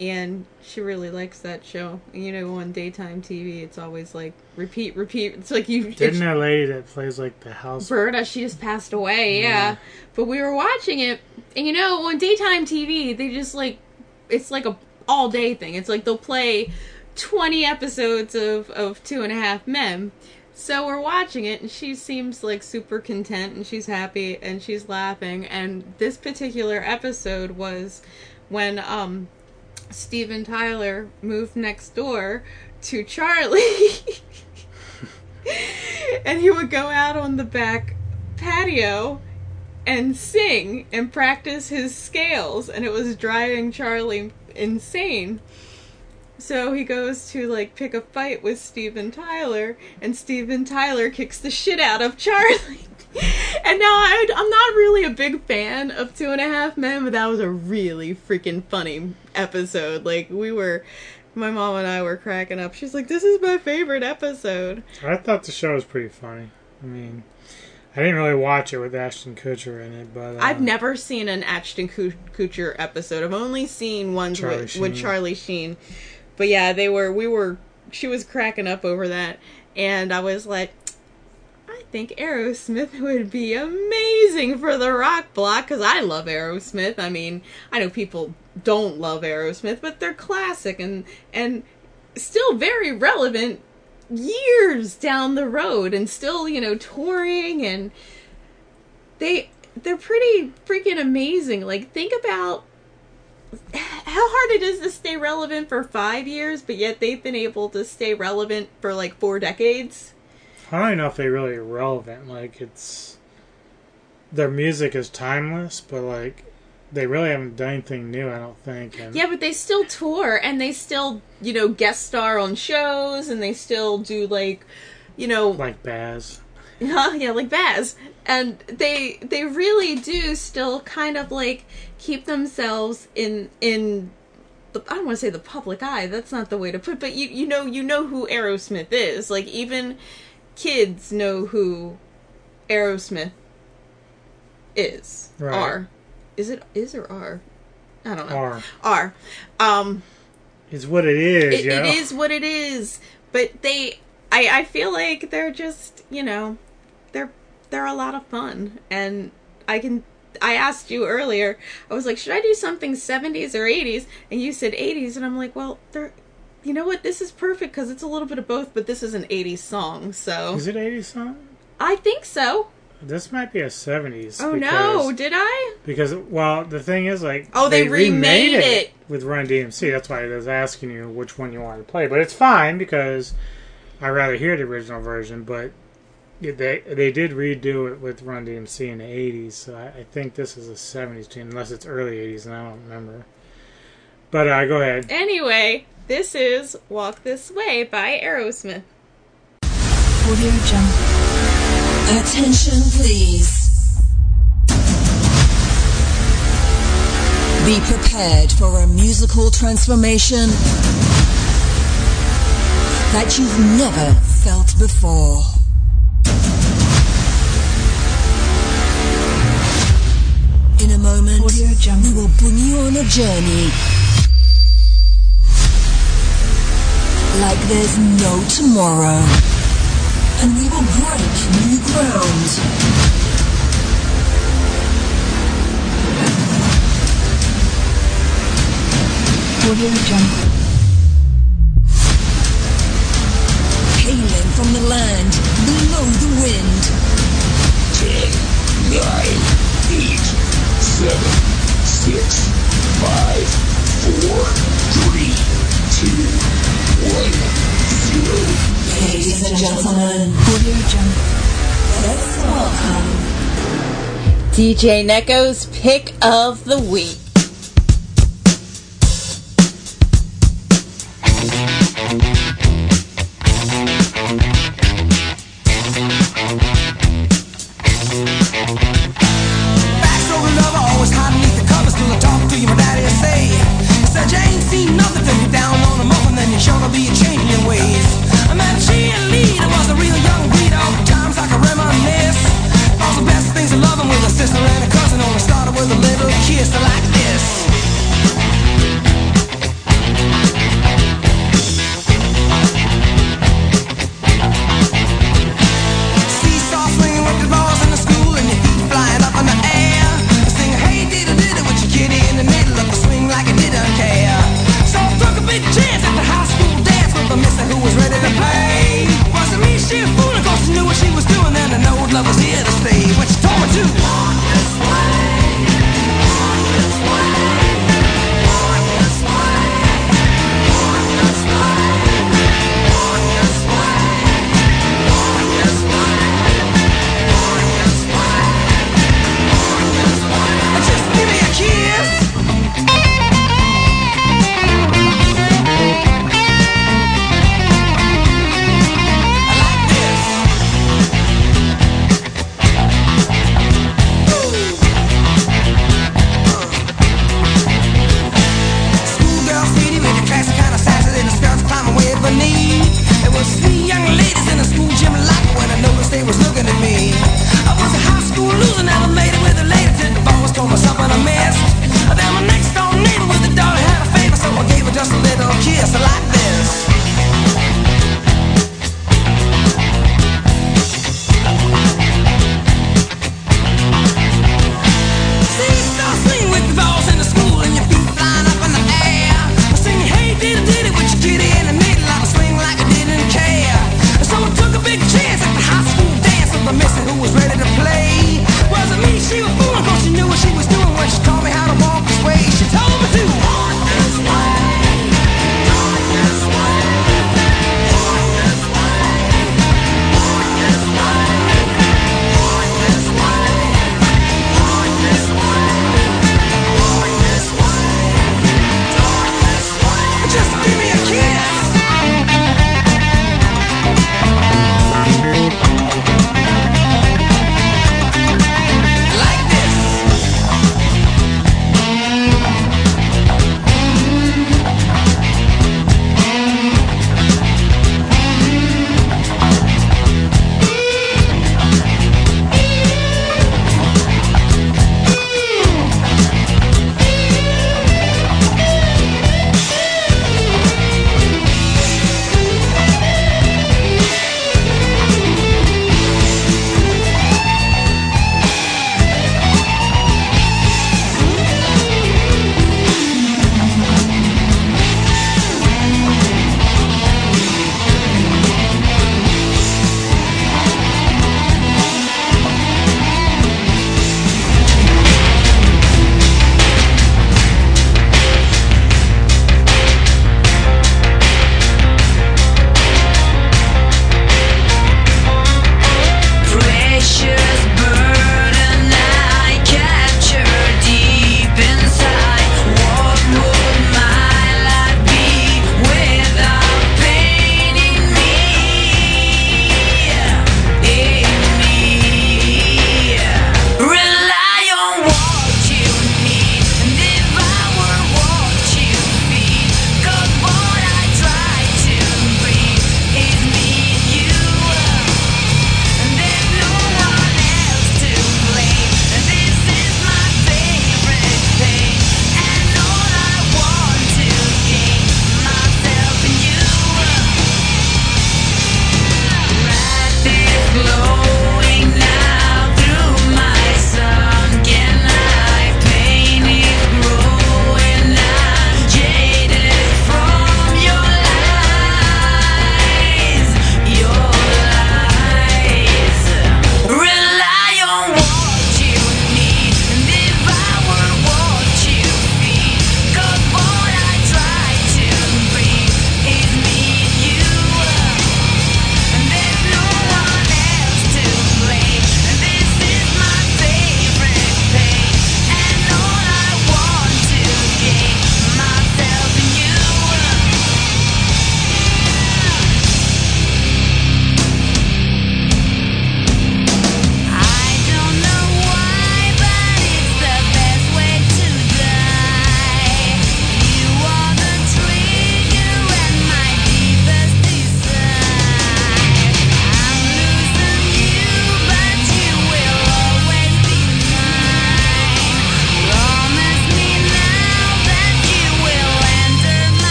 and she really likes that show. You know, on daytime TV, it's always like repeat, repeat. It's like you Didn't that lady that plays like the house? Berta, she just passed away, yeah. Yeah. But we were watching it, and you know, on daytime TV, they just like, it's like a all day thing. It's like they'll play 20 episodes of, of Two and a Half Men. So we're watching it, and she seems like super content, and she's happy, and she's laughing. And this particular episode was when um, Steven Tyler moved next door to Charlie. and he would go out on the back patio and sing and practice his scales and it was driving Charlie insane. So he goes to like pick a fight with Steven Tyler and Steven Tyler kicks the shit out of Charlie. and now I, I'm not really a big fan of Two and a Half Men, but that was a really freaking funny episode. Like we were, my mom and I were cracking up. She's like, "This is my favorite episode." I thought the show was pretty funny. I mean, I didn't really watch it with Ashton Kutcher in it, but uh, I've never seen an Ashton Kutcher episode. I've only seen ones Charlie with, with Charlie Sheen. But yeah, they were. We were. She was cracking up over that, and I was like, think Aerosmith would be amazing for the rock block because I love Aerosmith. I mean, I know people don't love Aerosmith, but they're classic and and still very relevant years down the road and still, you know, touring and they they're pretty freaking amazing. Like think about how hard it is to stay relevant for 5 years, but yet they've been able to stay relevant for like 4 decades. I don't even know if they're really relevant. Like it's their music is timeless, but like they really haven't done anything new. I don't think. And Yeah, but they still tour and they still, you know, guest star on shows and they still do like, you know, like Baz. Yeah, Yeah, like Baz. And they they really do still kind of like keep themselves in in the, I don't want to say the public eye. That's not the way to put. it, But you you know you know who Aerosmith is. Like even kids know who Aerosmith is. Right. Are is it is or are? I don't know. Are. Are. Um Is what it is. it, it is what it is but they I, I feel like they're just you know they're they're a lot of fun and i can i asked you earlier i was like should i do something 70s or 80s and you said 80s and i'm like well they're you know what this is perfect because it's a little bit of both but this is an 80s song so Is it 80s song? i think so This might be a 70s. oh because, no did i Because well, the thing is like Oh, they remade it. with Run DMC. That's why I was asking you which one you wanted to play. But it's fine because I rather hear the original version. But they they did redo it with Run DMC in the 80s. So I, I think this is a 70s tune, unless it's early 80s, and I don't remember. But uh, go ahead. anyway this is walk this way by aerosmith Audio Jungle. Attention, please. Be prepared for a musical transformation that you've never felt before. In a moment, we will bring you on a journey like there's no tomorrow. And we will break new ground. Audio Jungle. Hailing from the land below the wind. Ten, nine, eight, seven, six, five, four, three, two. Ladies and gentlemen, let's welcome dj neko's pick of the week Backstroke lover, always hiding beneath the covers till I talk to you, my daddy say. Jane seen nothing but you down on the mornin', then you sure to be changing your ways. Was a real young breed, times the best things with a sister and a cousin, only started with a little kiss like this. lovers here to stay.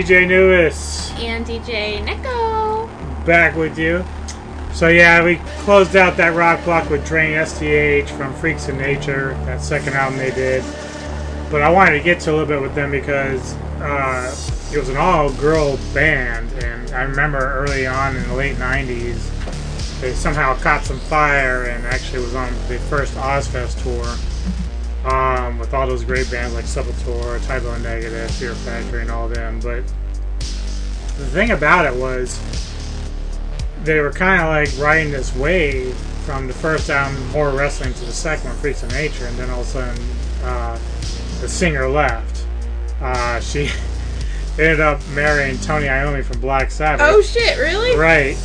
DJ Anubis And DJ Neko. back with you. So yeah, we closed out that rock block with Drain STH from Freaks of Nature, that second album they did. But I wanted to get to a little bit with them because uh, it was an all-girl band, and I remember early on in the late '90s, they somehow caught some fire and actually was on the first Ozzfest tour with all those great bands like Sepultura, Type O Negative, Fear Factory, and all them. But the thing about it was they were kind of like riding this wave from the first album, Horror Wrestling, to the second one, Freaks of Nature, and then all of a sudden uh, the singer left. Uh, she ended up marrying Tony Iommi from Black Sabbath. Oh shit, really? Right.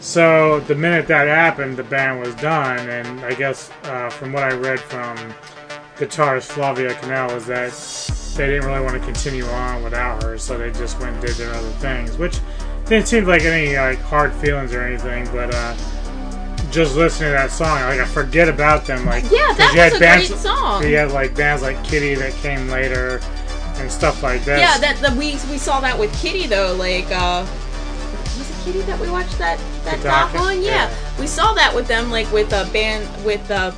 So the minute that happened, the band was done, and I guess uh, from what I read from guitarist Flavia Canel was that they didn't really want to continue on without her, so they just went and did their other things, which didn't seem like any like hard feelings or anything, but uh, just listening to that song, like I forget about them. Like Yeah, that you had a bands, great song. You had like bands like Kittie that came later and stuff like that. Yeah, that the we we saw that with Kittie though. Like, uh, was it Kittie that we watched that that doc doc, on? Yeah. yeah. we saw that with them, like with a band with uh,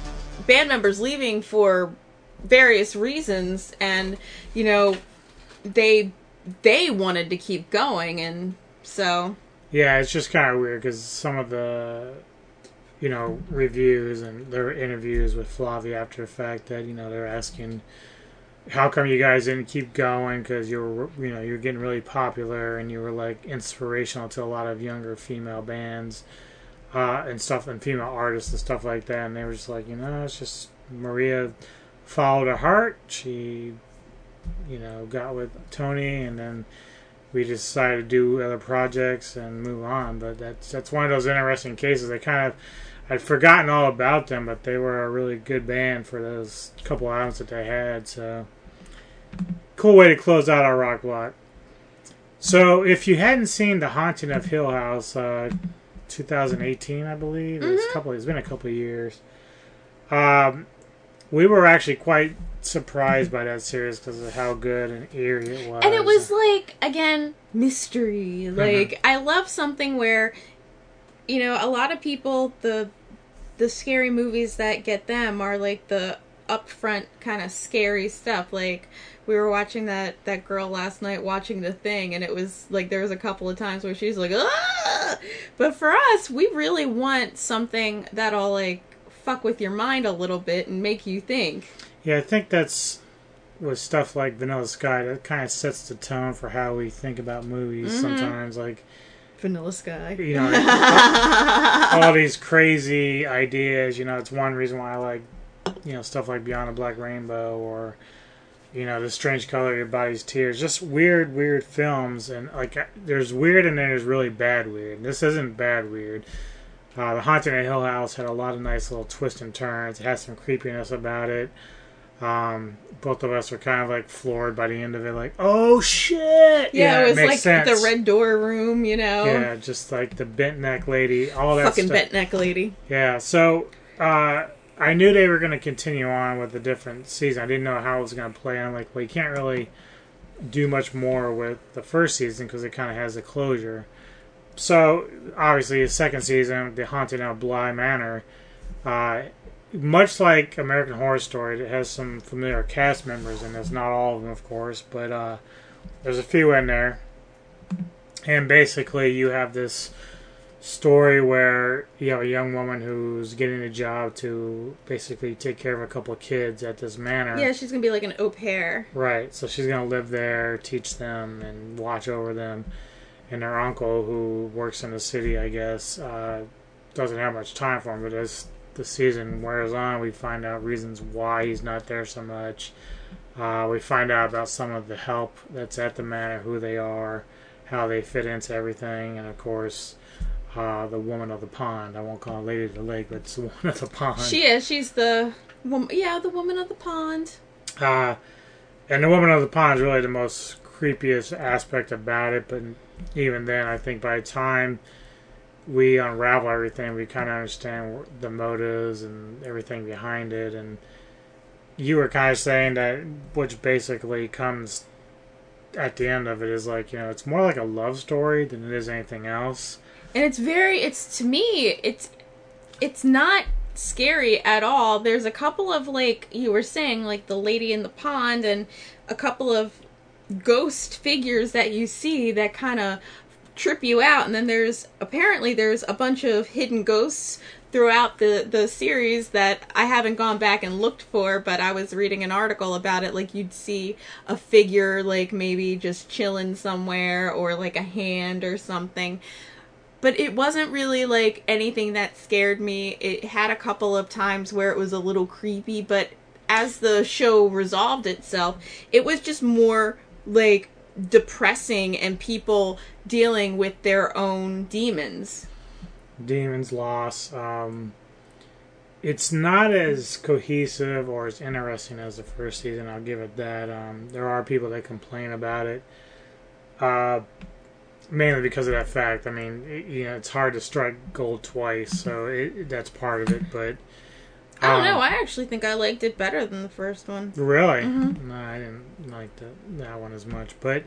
band members leaving for various reasons, and you know, they they wanted to keep going, and so Yeah, it's just kind of weird because some of the, you know, reviews and their interviews with Flavia after the fact that you know they're asking, how come you guys didn't keep going? Because you were, you know, you're getting really popular and you were like inspirational to a lot of younger female bands, uh, and stuff, and female artists and stuff like that. And they were just like, you know, it's just Maria followed her heart. She, you know, got with Tony, and then we decided to do other projects and move on. But that's that's one of those interesting cases. I kind of I'd forgotten all about them, but they were a really good band for those couple albums that they had. So cool way to close out our rock block. So if you hadn't seen The Haunting of Hill House, uh, 2018, I believe it's a couple. It's been a couple of years. Um, we were actually quite surprised by that series because of how good and eerie it was. and it was like again mystery. Like I love something where, you know, a lot of people the the scary movies that get them are like the upfront kind of scary stuff. Like we were watching that that girl last night watching the thing, and it was like there was a couple of times where she's like, ah! but for us, we really want something that'll like fuck with your mind a little bit and make you think. Yeah, I think that's with stuff like Vanilla Sky that kind of sets the tone for how we think about movies. Mhm. Sometimes, like Vanilla Sky. you know, all these crazy ideas. You know, it's one reason why I like you know stuff like Beyond the Black Rainbow or you know the Strange Color of Your Body's Tears. Just weird, weird films, and like there's weird and then there's really bad weird. This isn't bad weird. Uh, the Haunting of Hill House had a lot of nice little twists and turns. It has some creepiness about it. Um, both of us were kind of like floored by the end of it, like, oh shit! Yeah, it was makes like sense. the red door room, you know. Yeah, just like the bent neck lady, all that Fucking stuff. bent neck lady. Yeah, so uh, I knew they were going to continue on with a different season. I didn't know how it was going to play. I'm like, well, you can't really do much more with the first season because it kind of has a closure. So obviously, the second season, The Haunting of Bly Manor, uh, much like American Horror Story, it has some familiar cast members in this. Not all of them, of course, but uh, there's a few in there. And basically, you have this story where you have a young woman who's getting a job to basically take care of a couple of kids at this manor. Yeah, she's gonna be like an au pair. Right. So she's gonna live there, teach them, and watch over them. And her uncle, who works in the city, I guess, uh, doesn't have much time for him. But as the season wears on, we find out reasons why he's not there so much. Uh, we find out about some of the help that's at the manor, who they are, how they fit into everything, and of course, uh, the woman of the pond. I won't call her Lady of the Lake, but it's the woman of the pond. She is. She's the woman. Yeah, the woman of the pond. Uh, and the woman of the pond is really the most creepiest aspect about it. But even then, I think by the time we unravel everything, we kind of understand the motives and everything behind it. And you were kind of saying that, which basically comes at the end of it is like you know, it's more like a love story than it is anything else. and it's very it's to me it's it's not scary at all there's a couple of like you were saying like the lady in the pond and a couple of ghost figures that you see that kind of trip you out and then there's apparently there's a bunch of hidden ghosts throughout the the series that I haven't gone back and looked for but I was reading an article about it like you'd see a figure like maybe just chilling somewhere or like a hand or something but it wasn't really like anything that scared me. It had a couple of times where it was a little creepy, but as the show resolved itself, it was just more like depressing and people dealing with their own demons. Demons loss. Um, it's not as cohesive or as interesting as the first season. I'll give it that. Um, there are people that complain about it, uh, mainly because of that fact. I mean, it, you know, it's hard to strike gold twice, so it, that's part of it. But I don't um, know. I actually think I liked it better than the first one. Really? Mhm. No, I didn't like the, that one as much. But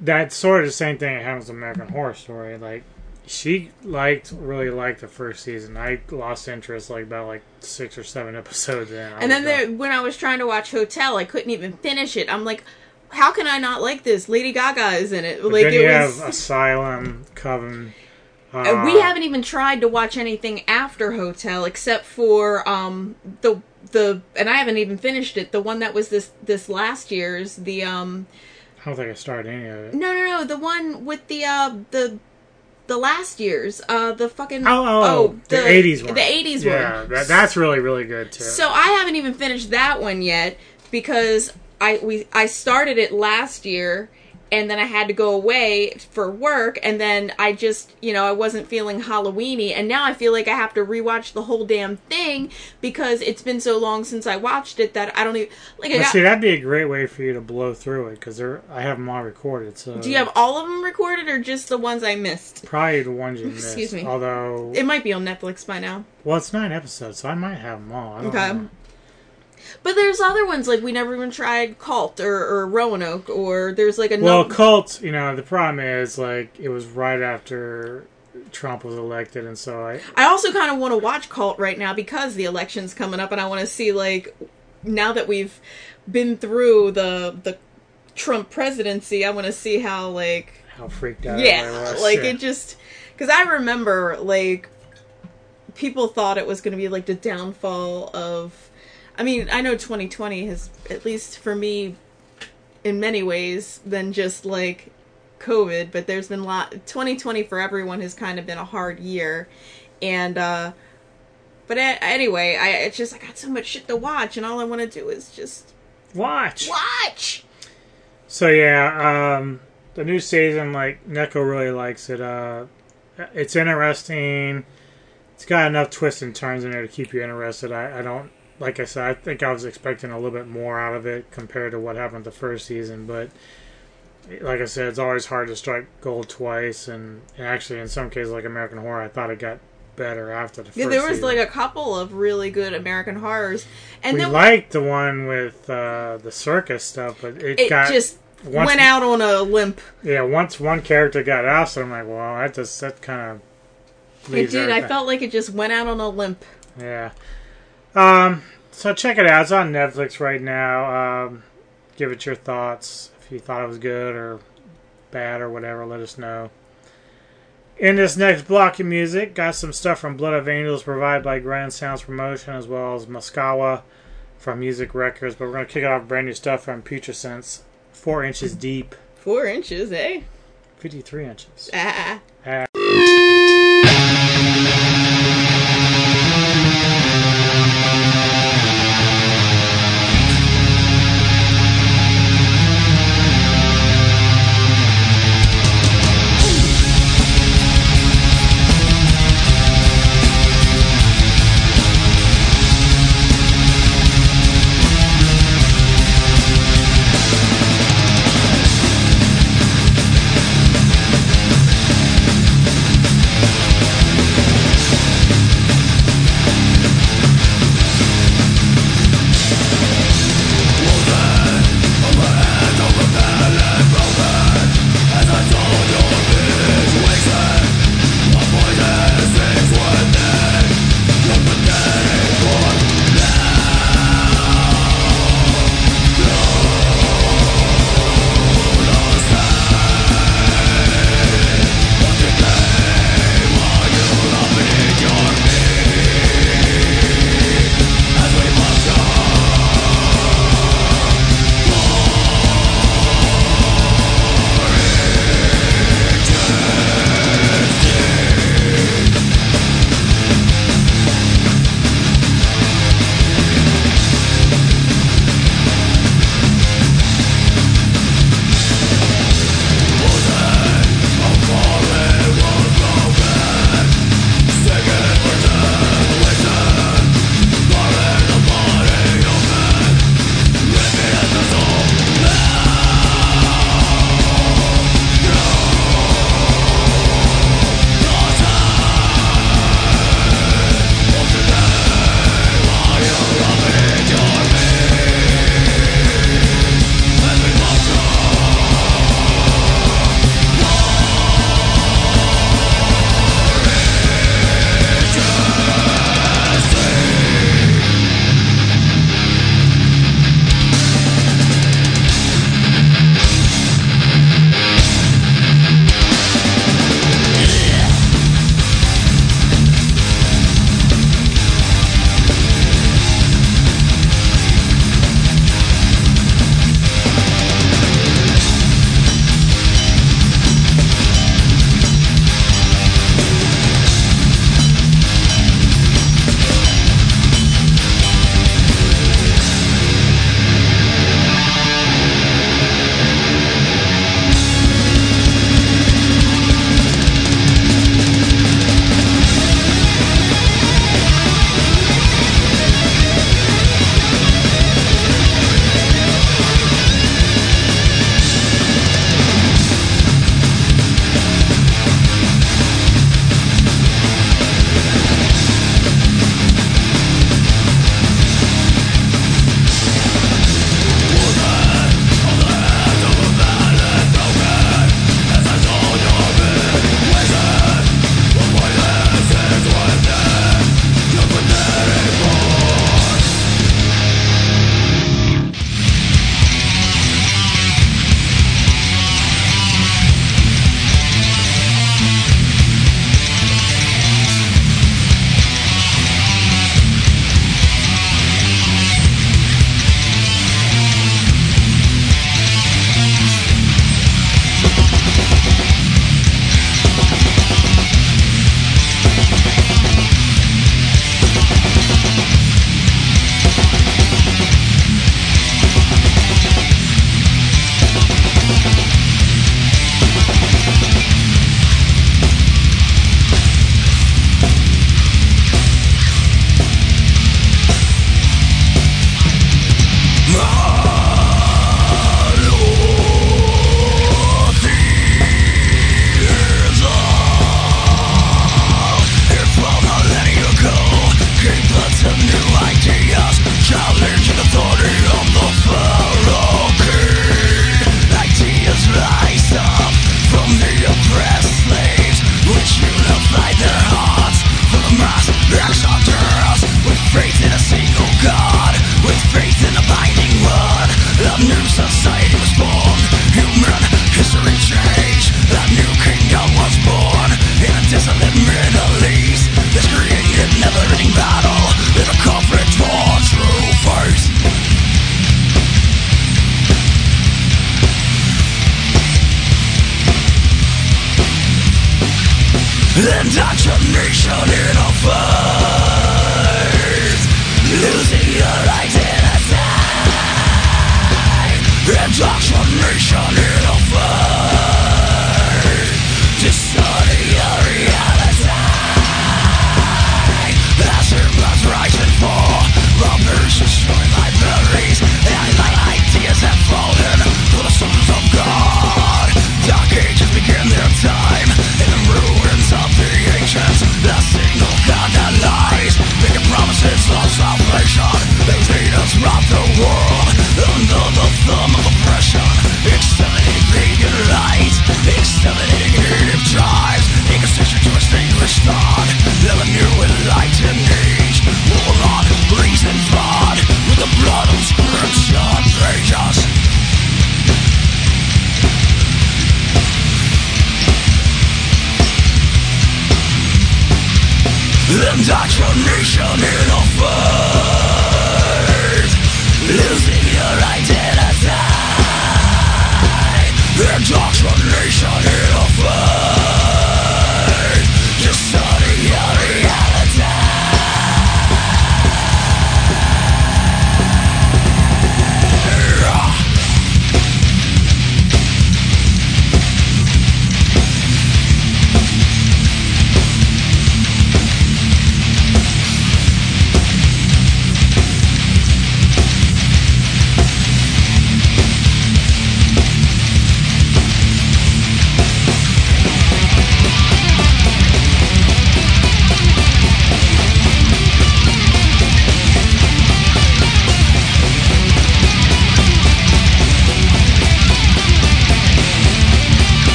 that's sort of the same thing that happens with American Horror Story. Like, she liked, really liked the first season. I lost interest like about like six or seven episodes in. I And then there, when I was trying to watch Hotel, I couldn't even finish it. I'm like, how can I not like this? Lady Gaga is in it. But like then it you was. have Asylum, Coven. Uh, Uh, we haven't even tried to watch anything after Hotel except for um the the and I haven't even finished it. The one that was this this last year's the um I don't think I started any of it. no no no the one with the uh the the last year's uh the fucking Oh, oh, oh, the, 80s one. the 80s yeah, one That, that's really, really good too. So I haven't even finished that one yet because I we I started it last year and then I had to go away for work and then I just, you know, I wasn't feeling Halloweeny and now I feel like I have to rewatch the whole damn thing because it's been so long since I watched it that I don't even like I got, see, that'd be a great way for you to blow through it because I have them all recorded. So Do you have all of them recorded or just the ones I missed? probably the ones you missed? Excuse me. Although, It might be on Netflix by now. well, it's nine episodes, so I might have them all. Okay. know. But there's other ones like we never even tried Cult or, or Roanoke or there's like a Well, no- cult. You know, the problem is like it was right after Trump was elected, and so I I also kind of want to watch Cult right now because the election's coming up, and I want to see like now that we've been through the the Trump presidency, I want to see how like how freaked out. yeah, was. like Yeah. it just because I remember like people thought it was going to be like the downfall of. I mean, I know 2020 has at least for me, in many ways, been just like COVID, but there's been a lot. 2020 for everyone has kind of been a hard year, and uh but a- anyway, I it's just I got so much shit to watch, and all I want to do is just watch. watch. So yeah, um, the new season, like Neko really likes it. Uh, it's interesting. It's got enough twists and turns in there to keep you interested. I, I don't, like I said, I think I was expecting a little bit more out of it compared to what happened the first season. But like I said, it's always hard to strike gold twice. And, and actually, in some cases, like American Horror, I thought it got better after the first. Yeah, there was season. like a couple of really good American horrors, and we then liked the one with uh, the circus stuff, but it, it got just once- went out on a limp. Yeah, once one character got ousted, I'm like, well, that just that kind of. It did. I felt like it just went out on a limp. Yeah. Um. So check it out. It's on Netflix right now. Um, give it your thoughts. If you thought it was good or bad or whatever, let us know. In this next block of music, got some stuff from Blood of Angels provided by Grand Sounds Promotion as well as Moskowa from Music Records. But we're going to kick it off with brand new stuff from Putrescence. Four inches deep. Four inches, eh? 53 inches. Ah.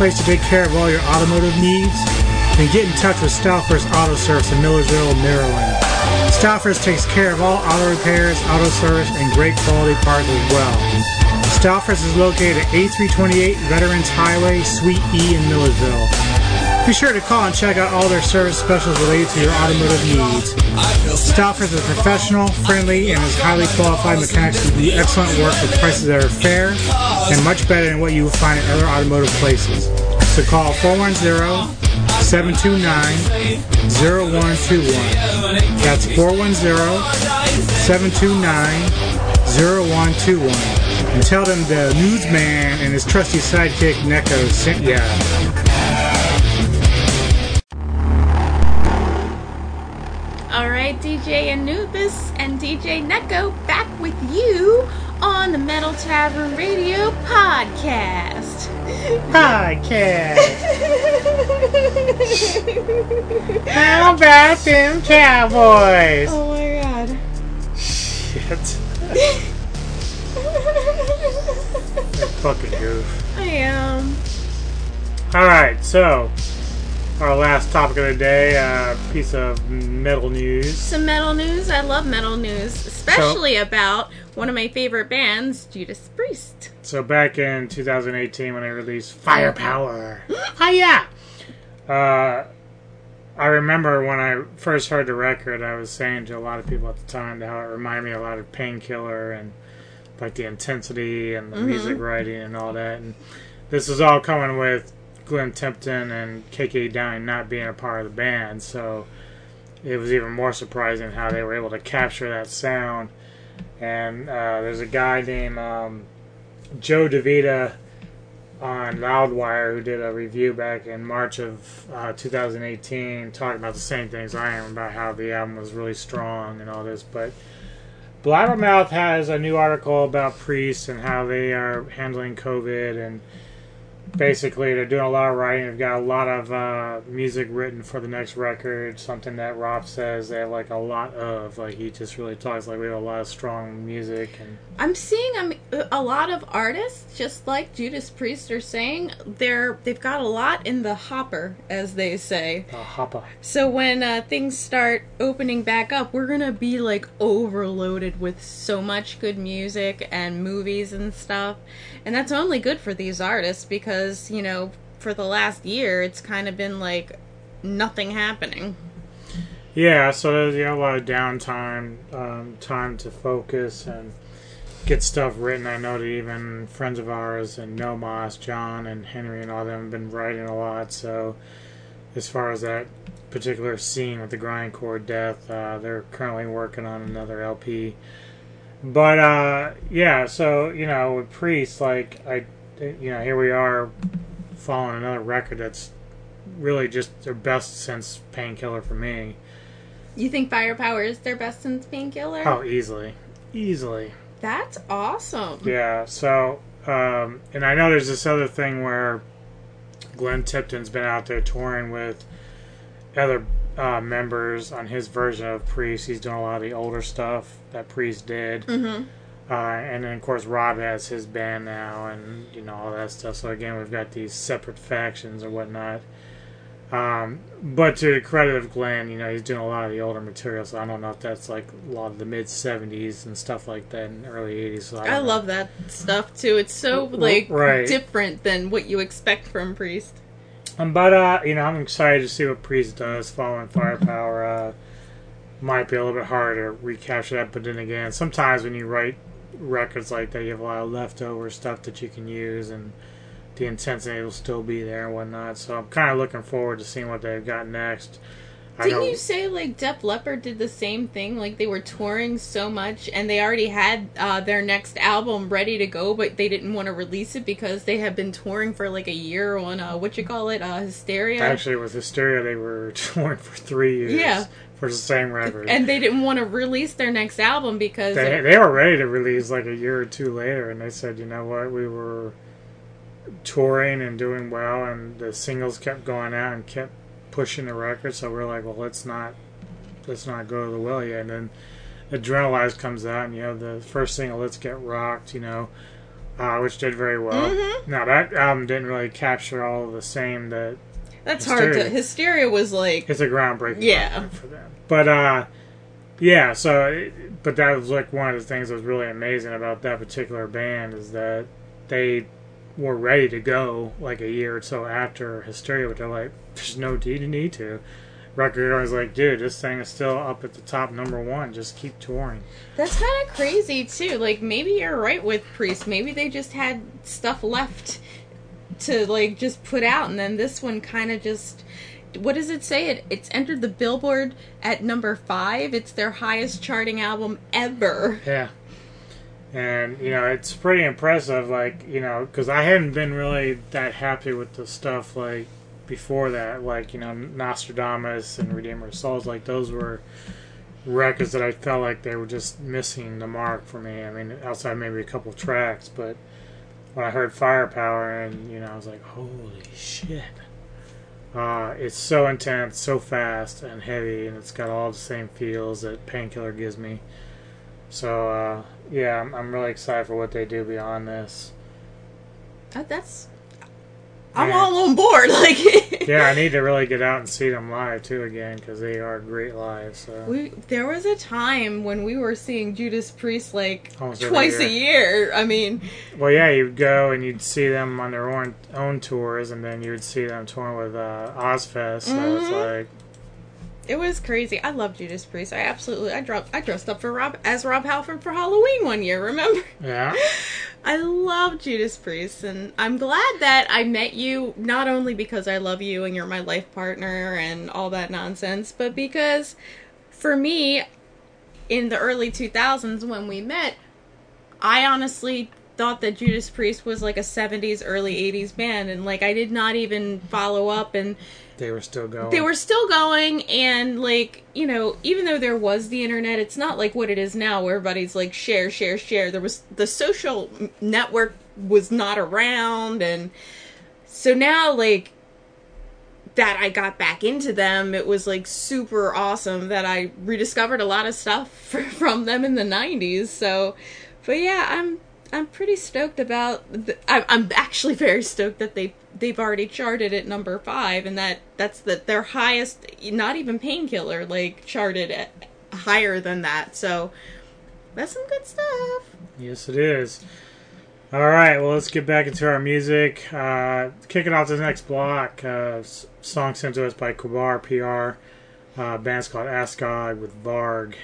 place to take care of all your automotive needs? Then get in touch with Stalfers Auto Service in Millersville, Maryland. Stalfers takes care of all auto repairs, auto service, and great quality parts as well. Stalfers is located at A328 Veterans Highway, Suite E in Millersville. Be sure to call and check out all their service specials related to your automotive needs. Stalfers is professional, friendly, and is highly qualified mechanics who do excellent work with prices that are fair and much better than what you will find at other automotive places. So call 410-729-0121. That's 410-729-0121. And tell them the newsman and his trusty sidekick Neko sent ya. Alright, DJ Anubis and DJ Neko back with you on the Metal Tavern Radio podcast. Podcast. How about them Cowboys? Oh my god. Shit. Fucking goof. I am. Alright, so our last topic of the day, a piece of metal news. Some metal news. I love metal news, especially about one of my favorite bands, Judas Priest. So back in 2018 when they released Firepower. Hiya! Uh, I remember when I first heard the record, I was saying to a lot of people at the time how it reminded me a lot of Painkiller and like the intensity and the Mhm. music writing and all that. And this is all coming with Glenn Tipton and KK Downing not being a part of the band, so it was even more surprising how they were able to capture that sound. And uh, there's a guy named um, Joe DiVita on Loudwire who did a review back in March of uh, 2018 talking about the same things I am about how the album was really strong and all this. But Blabbermouth has a new article about priests and how they are handling COVID and basically they're doing a lot of writing. They've got a lot of uh, music written for the next record. Something that Rob says they have like a lot of. Like he just really talks like we have a lot of strong music and I'm seeing um, a lot of artists, just like Judas Priest are saying, they're they've got a lot in the hopper, as they say. a hopper. So when uh, things start opening back up, we're gonna be like overloaded with so much good music and movies and stuff, and that's only good for these artists because you know for the last year it's kind of been like nothing happening. Yeah, so you know, a lot of downtime, um, time to focus and get stuff written. I know that even friends of ours and Nomos, John and Henry and all them have been writing a lot. So as far as that particular scene with the grindcore death, uh, they're currently working on another LP. But uh, yeah, so you know, with Priest, like I, you know, here we are following another record that's really just their best since Painkiller for me. You think Firepower is their best since Painkiller? Oh, easily, easily. That's awesome. Yeah. So, um, and I know there's this other thing where Glenn Tipton's been out there touring with other uh, members on his version of Priest. He's doing a lot of the older stuff that Priest did. Mhm. Uh, and then of course Rob has his band now, and you know all that stuff. So again, we've got these separate factions or whatnot. Um, but to the credit of Glenn, you know he's doing a lot of the older material. So I don't know if that's like a lot of the mid '70s and stuff like that and early '80s. So I, I love that stuff too. It's so like Right. different than what you expect from Priest. Um, but uh, you know, I'm excited to see what Priest does following Firepower. Uh, might be a little bit harder to recapture that, but then again, sometimes when you write records like that, you have a lot of leftover stuff that you can use, and the intensity will still be there and whatnot. So I'm kind of looking forward to seeing what they've got next. Didn't know- you say like Def Leppard did the same thing? Like they were touring so much and they already had uh, their next album ready to go, but they didn't want to release it because they had been touring for like a year on uh, what you call it, uh, Hysteria. Actually, with Hysteria, they were touring for three years Yeah. For the same record. and they didn't want to release their next album because they, they were ready to release like a year or two later, and they said, you know what, we were touring and doing well, and the singles kept going out and kept pushing the record. So we're like, well, let's not let's not go to the well yet. And then Adrenalize comes out, and you know the first single, "Let's Get Rocked." You know, uh, which did very well. Mhm. Now that album didn't really capture all of the same that That's hard to. Hysteria- Hysteria was like. It's a groundbreaking Yeah. for them. But uh, yeah. So, but that was like one of the things that was really amazing about that particular band is that they were ready to go like a year or so after Hysteria, but they're like, "There's no need need to." Record was like, "Dude, this thing is still up at the top, number one. Just keep touring." That's kind of crazy too. Like maybe you're right with Priest. Maybe they just had stuff left to like just put out, and then this one kind of just. What does it say? It it's entered the Billboard at number five. It's their highest charting album ever. Yeah. And, you know, it's pretty impressive, like, you know, because I hadn't been really that happy with the stuff, like, before that. Like, you know, Nostradamus and Redeemer of Souls, like, those were records that I felt like they were just missing the mark for me. I mean, outside maybe a couple tracks, but when I heard Firepower, and, you know, I was like, holy shit. Uh, it's so intense, so fast and heavy, and it's got all the same feels that Painkiller gives me. So uh, yeah, I'm, I'm really excited for what they do beyond this. That, that's. I'm all on board. Like Yeah, I need to really get out and see them live too again because they are great live. So we, there was a time when we were seeing Judas Priest like Almost twice year. a year. I mean, well, yeah, you'd go and you'd see them on their own own tours, and then you would see them touring with uh, Ozzfest. So it's Mhm. like It was crazy. I love Judas Priest. I absolutely I dropped I dressed up for Rob as Rob Halford for Halloween one year, remember? yeah, I love Judas Priest and I'm glad that I met you not only because I love you and you're my life partner and all that nonsense, but because for me in the early 2000s when we met, I honestly thought that Judas Priest was like a 70s early 80s band and like I did not even follow up and they were still going. they were still going and like you know even though there was the internet it's not like what it is now where everybody's like share share share there was the social network was not around and so now like that I got back into them it was like super awesome that I rediscovered a lot of stuff from them in the 90s so but yeah I'm I'm pretty stoked about. The, I'm actually very stoked that they they've already charted at number five, and that that's the their highest. Not even Painkiller like charted at higher than that. So that's some good stuff. Yes, it is. All right, well, let's get back into our music. Uh, kicking off the next block, uh, song sent to us by Qabar PR. Uh, band's called Askog with Varg.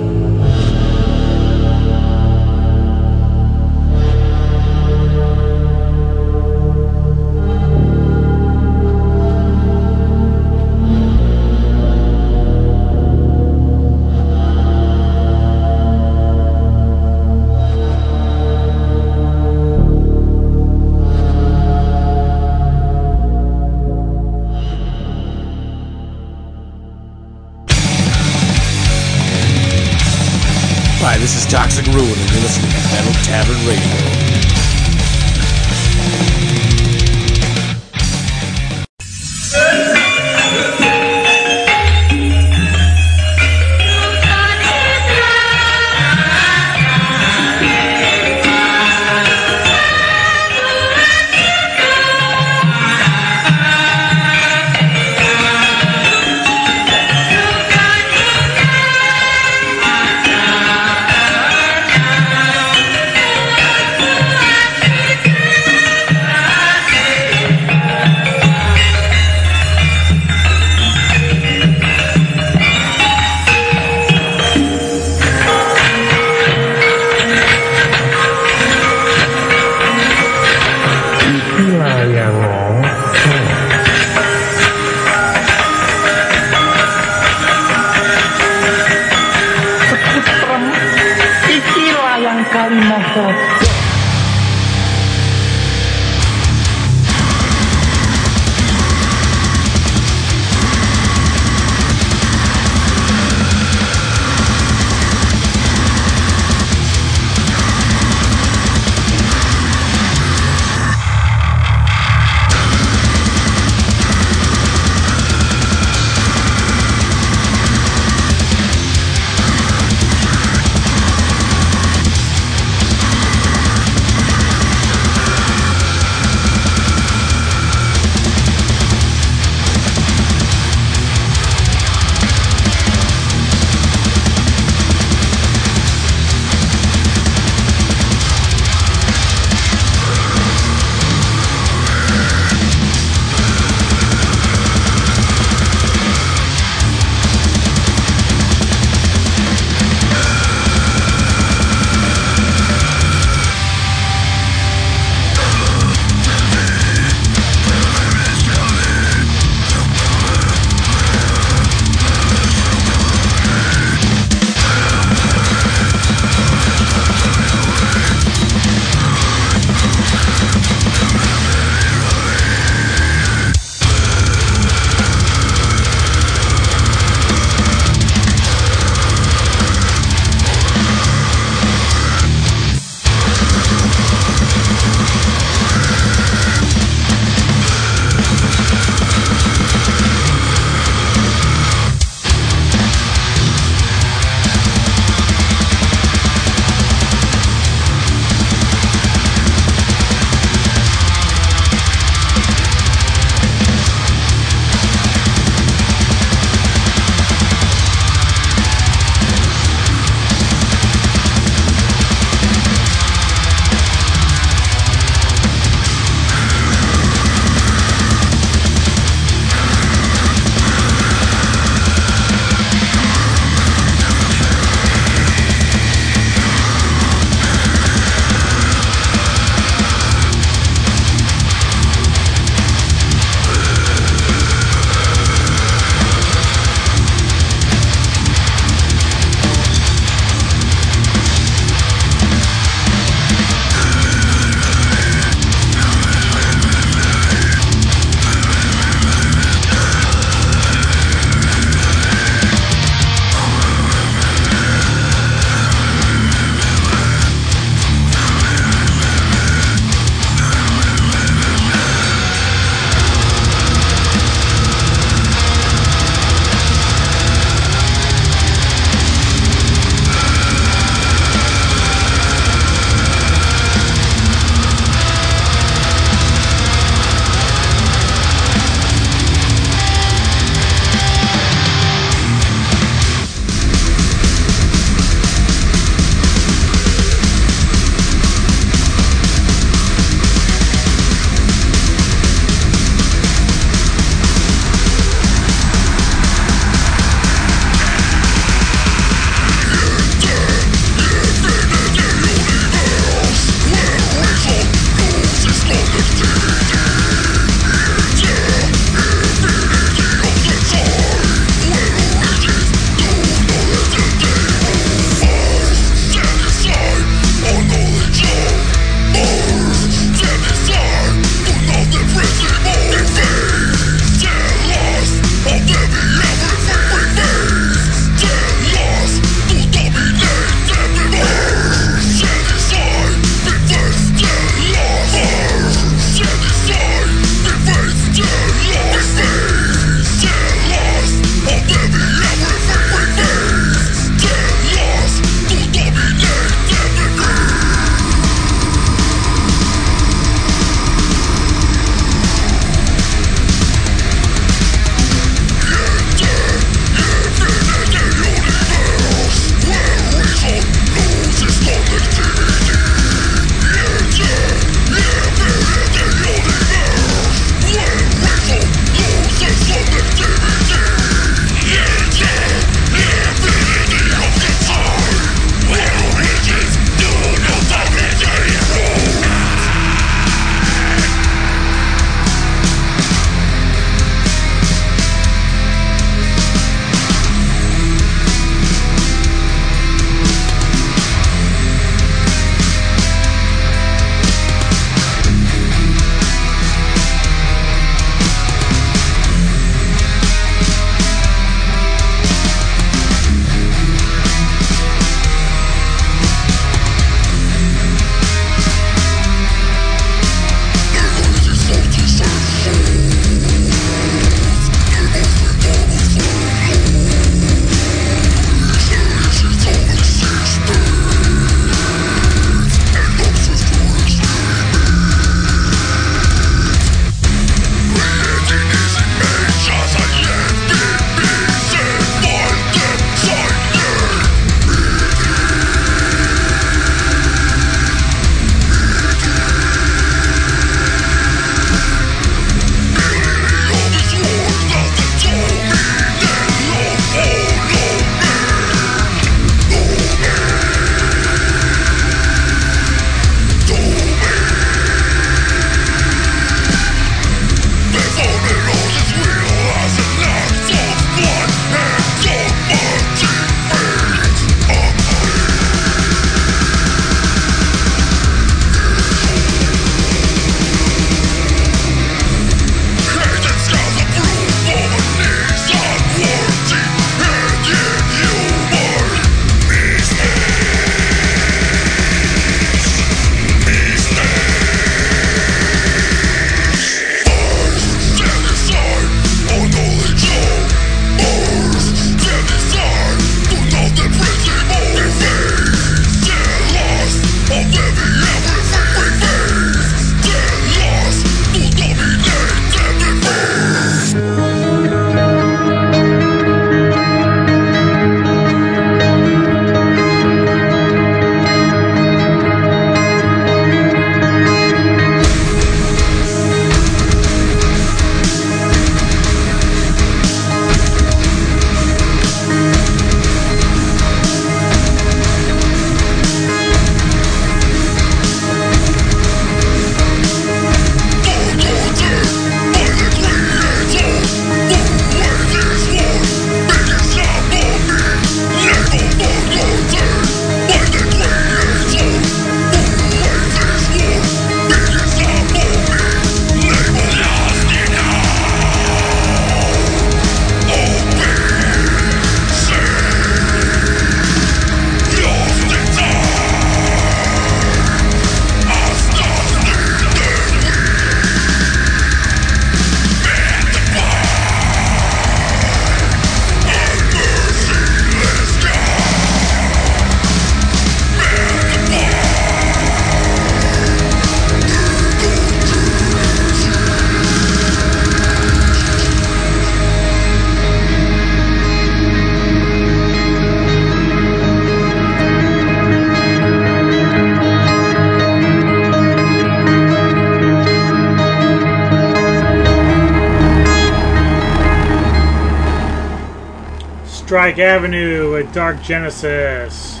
Strike Avenue with Dark Genesis.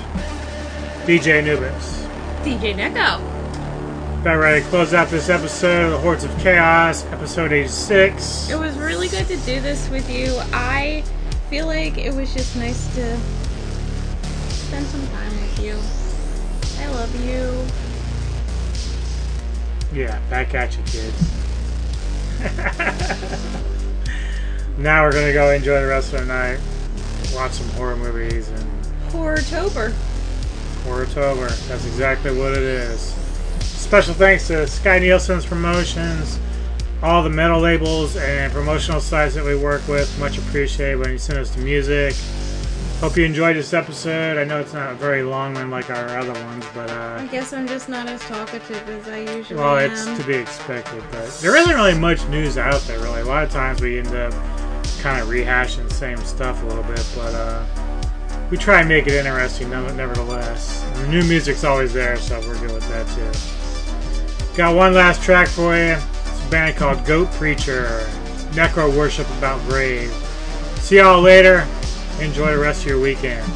DJ Anubis. DJ Neko. About ready to close out this episode of the Hordes of Chaos, episode 86. It was really good to do this with you. I feel like it was just nice to spend some time with you. I love you. Yeah, back at you, kids. now we're gonna go enjoy the rest of the night, watch some horror movies and Horrortober. Horrortober. That's exactly what it is. Special thanks to Sky Nielsen's promotions, all the metal labels and promotional sites that we work with. Much appreciated when you send us the music. Hope you enjoyed this episode. I know it's not a very long one like our other ones, but uh, I guess I'm just not as talkative as I usually well, am. it's to be expected. But there isn't really much news out there, really. A lot of times we end up kind of rehashing the same stuff a little bit, but uh, we try and make it interesting, nevertheless. The new music's always there, so we're good with that too. Got one last track for you. It's a band called Goatpreacher. Necro Worship About Grave. See y'all later. Enjoy the rest of your weekend.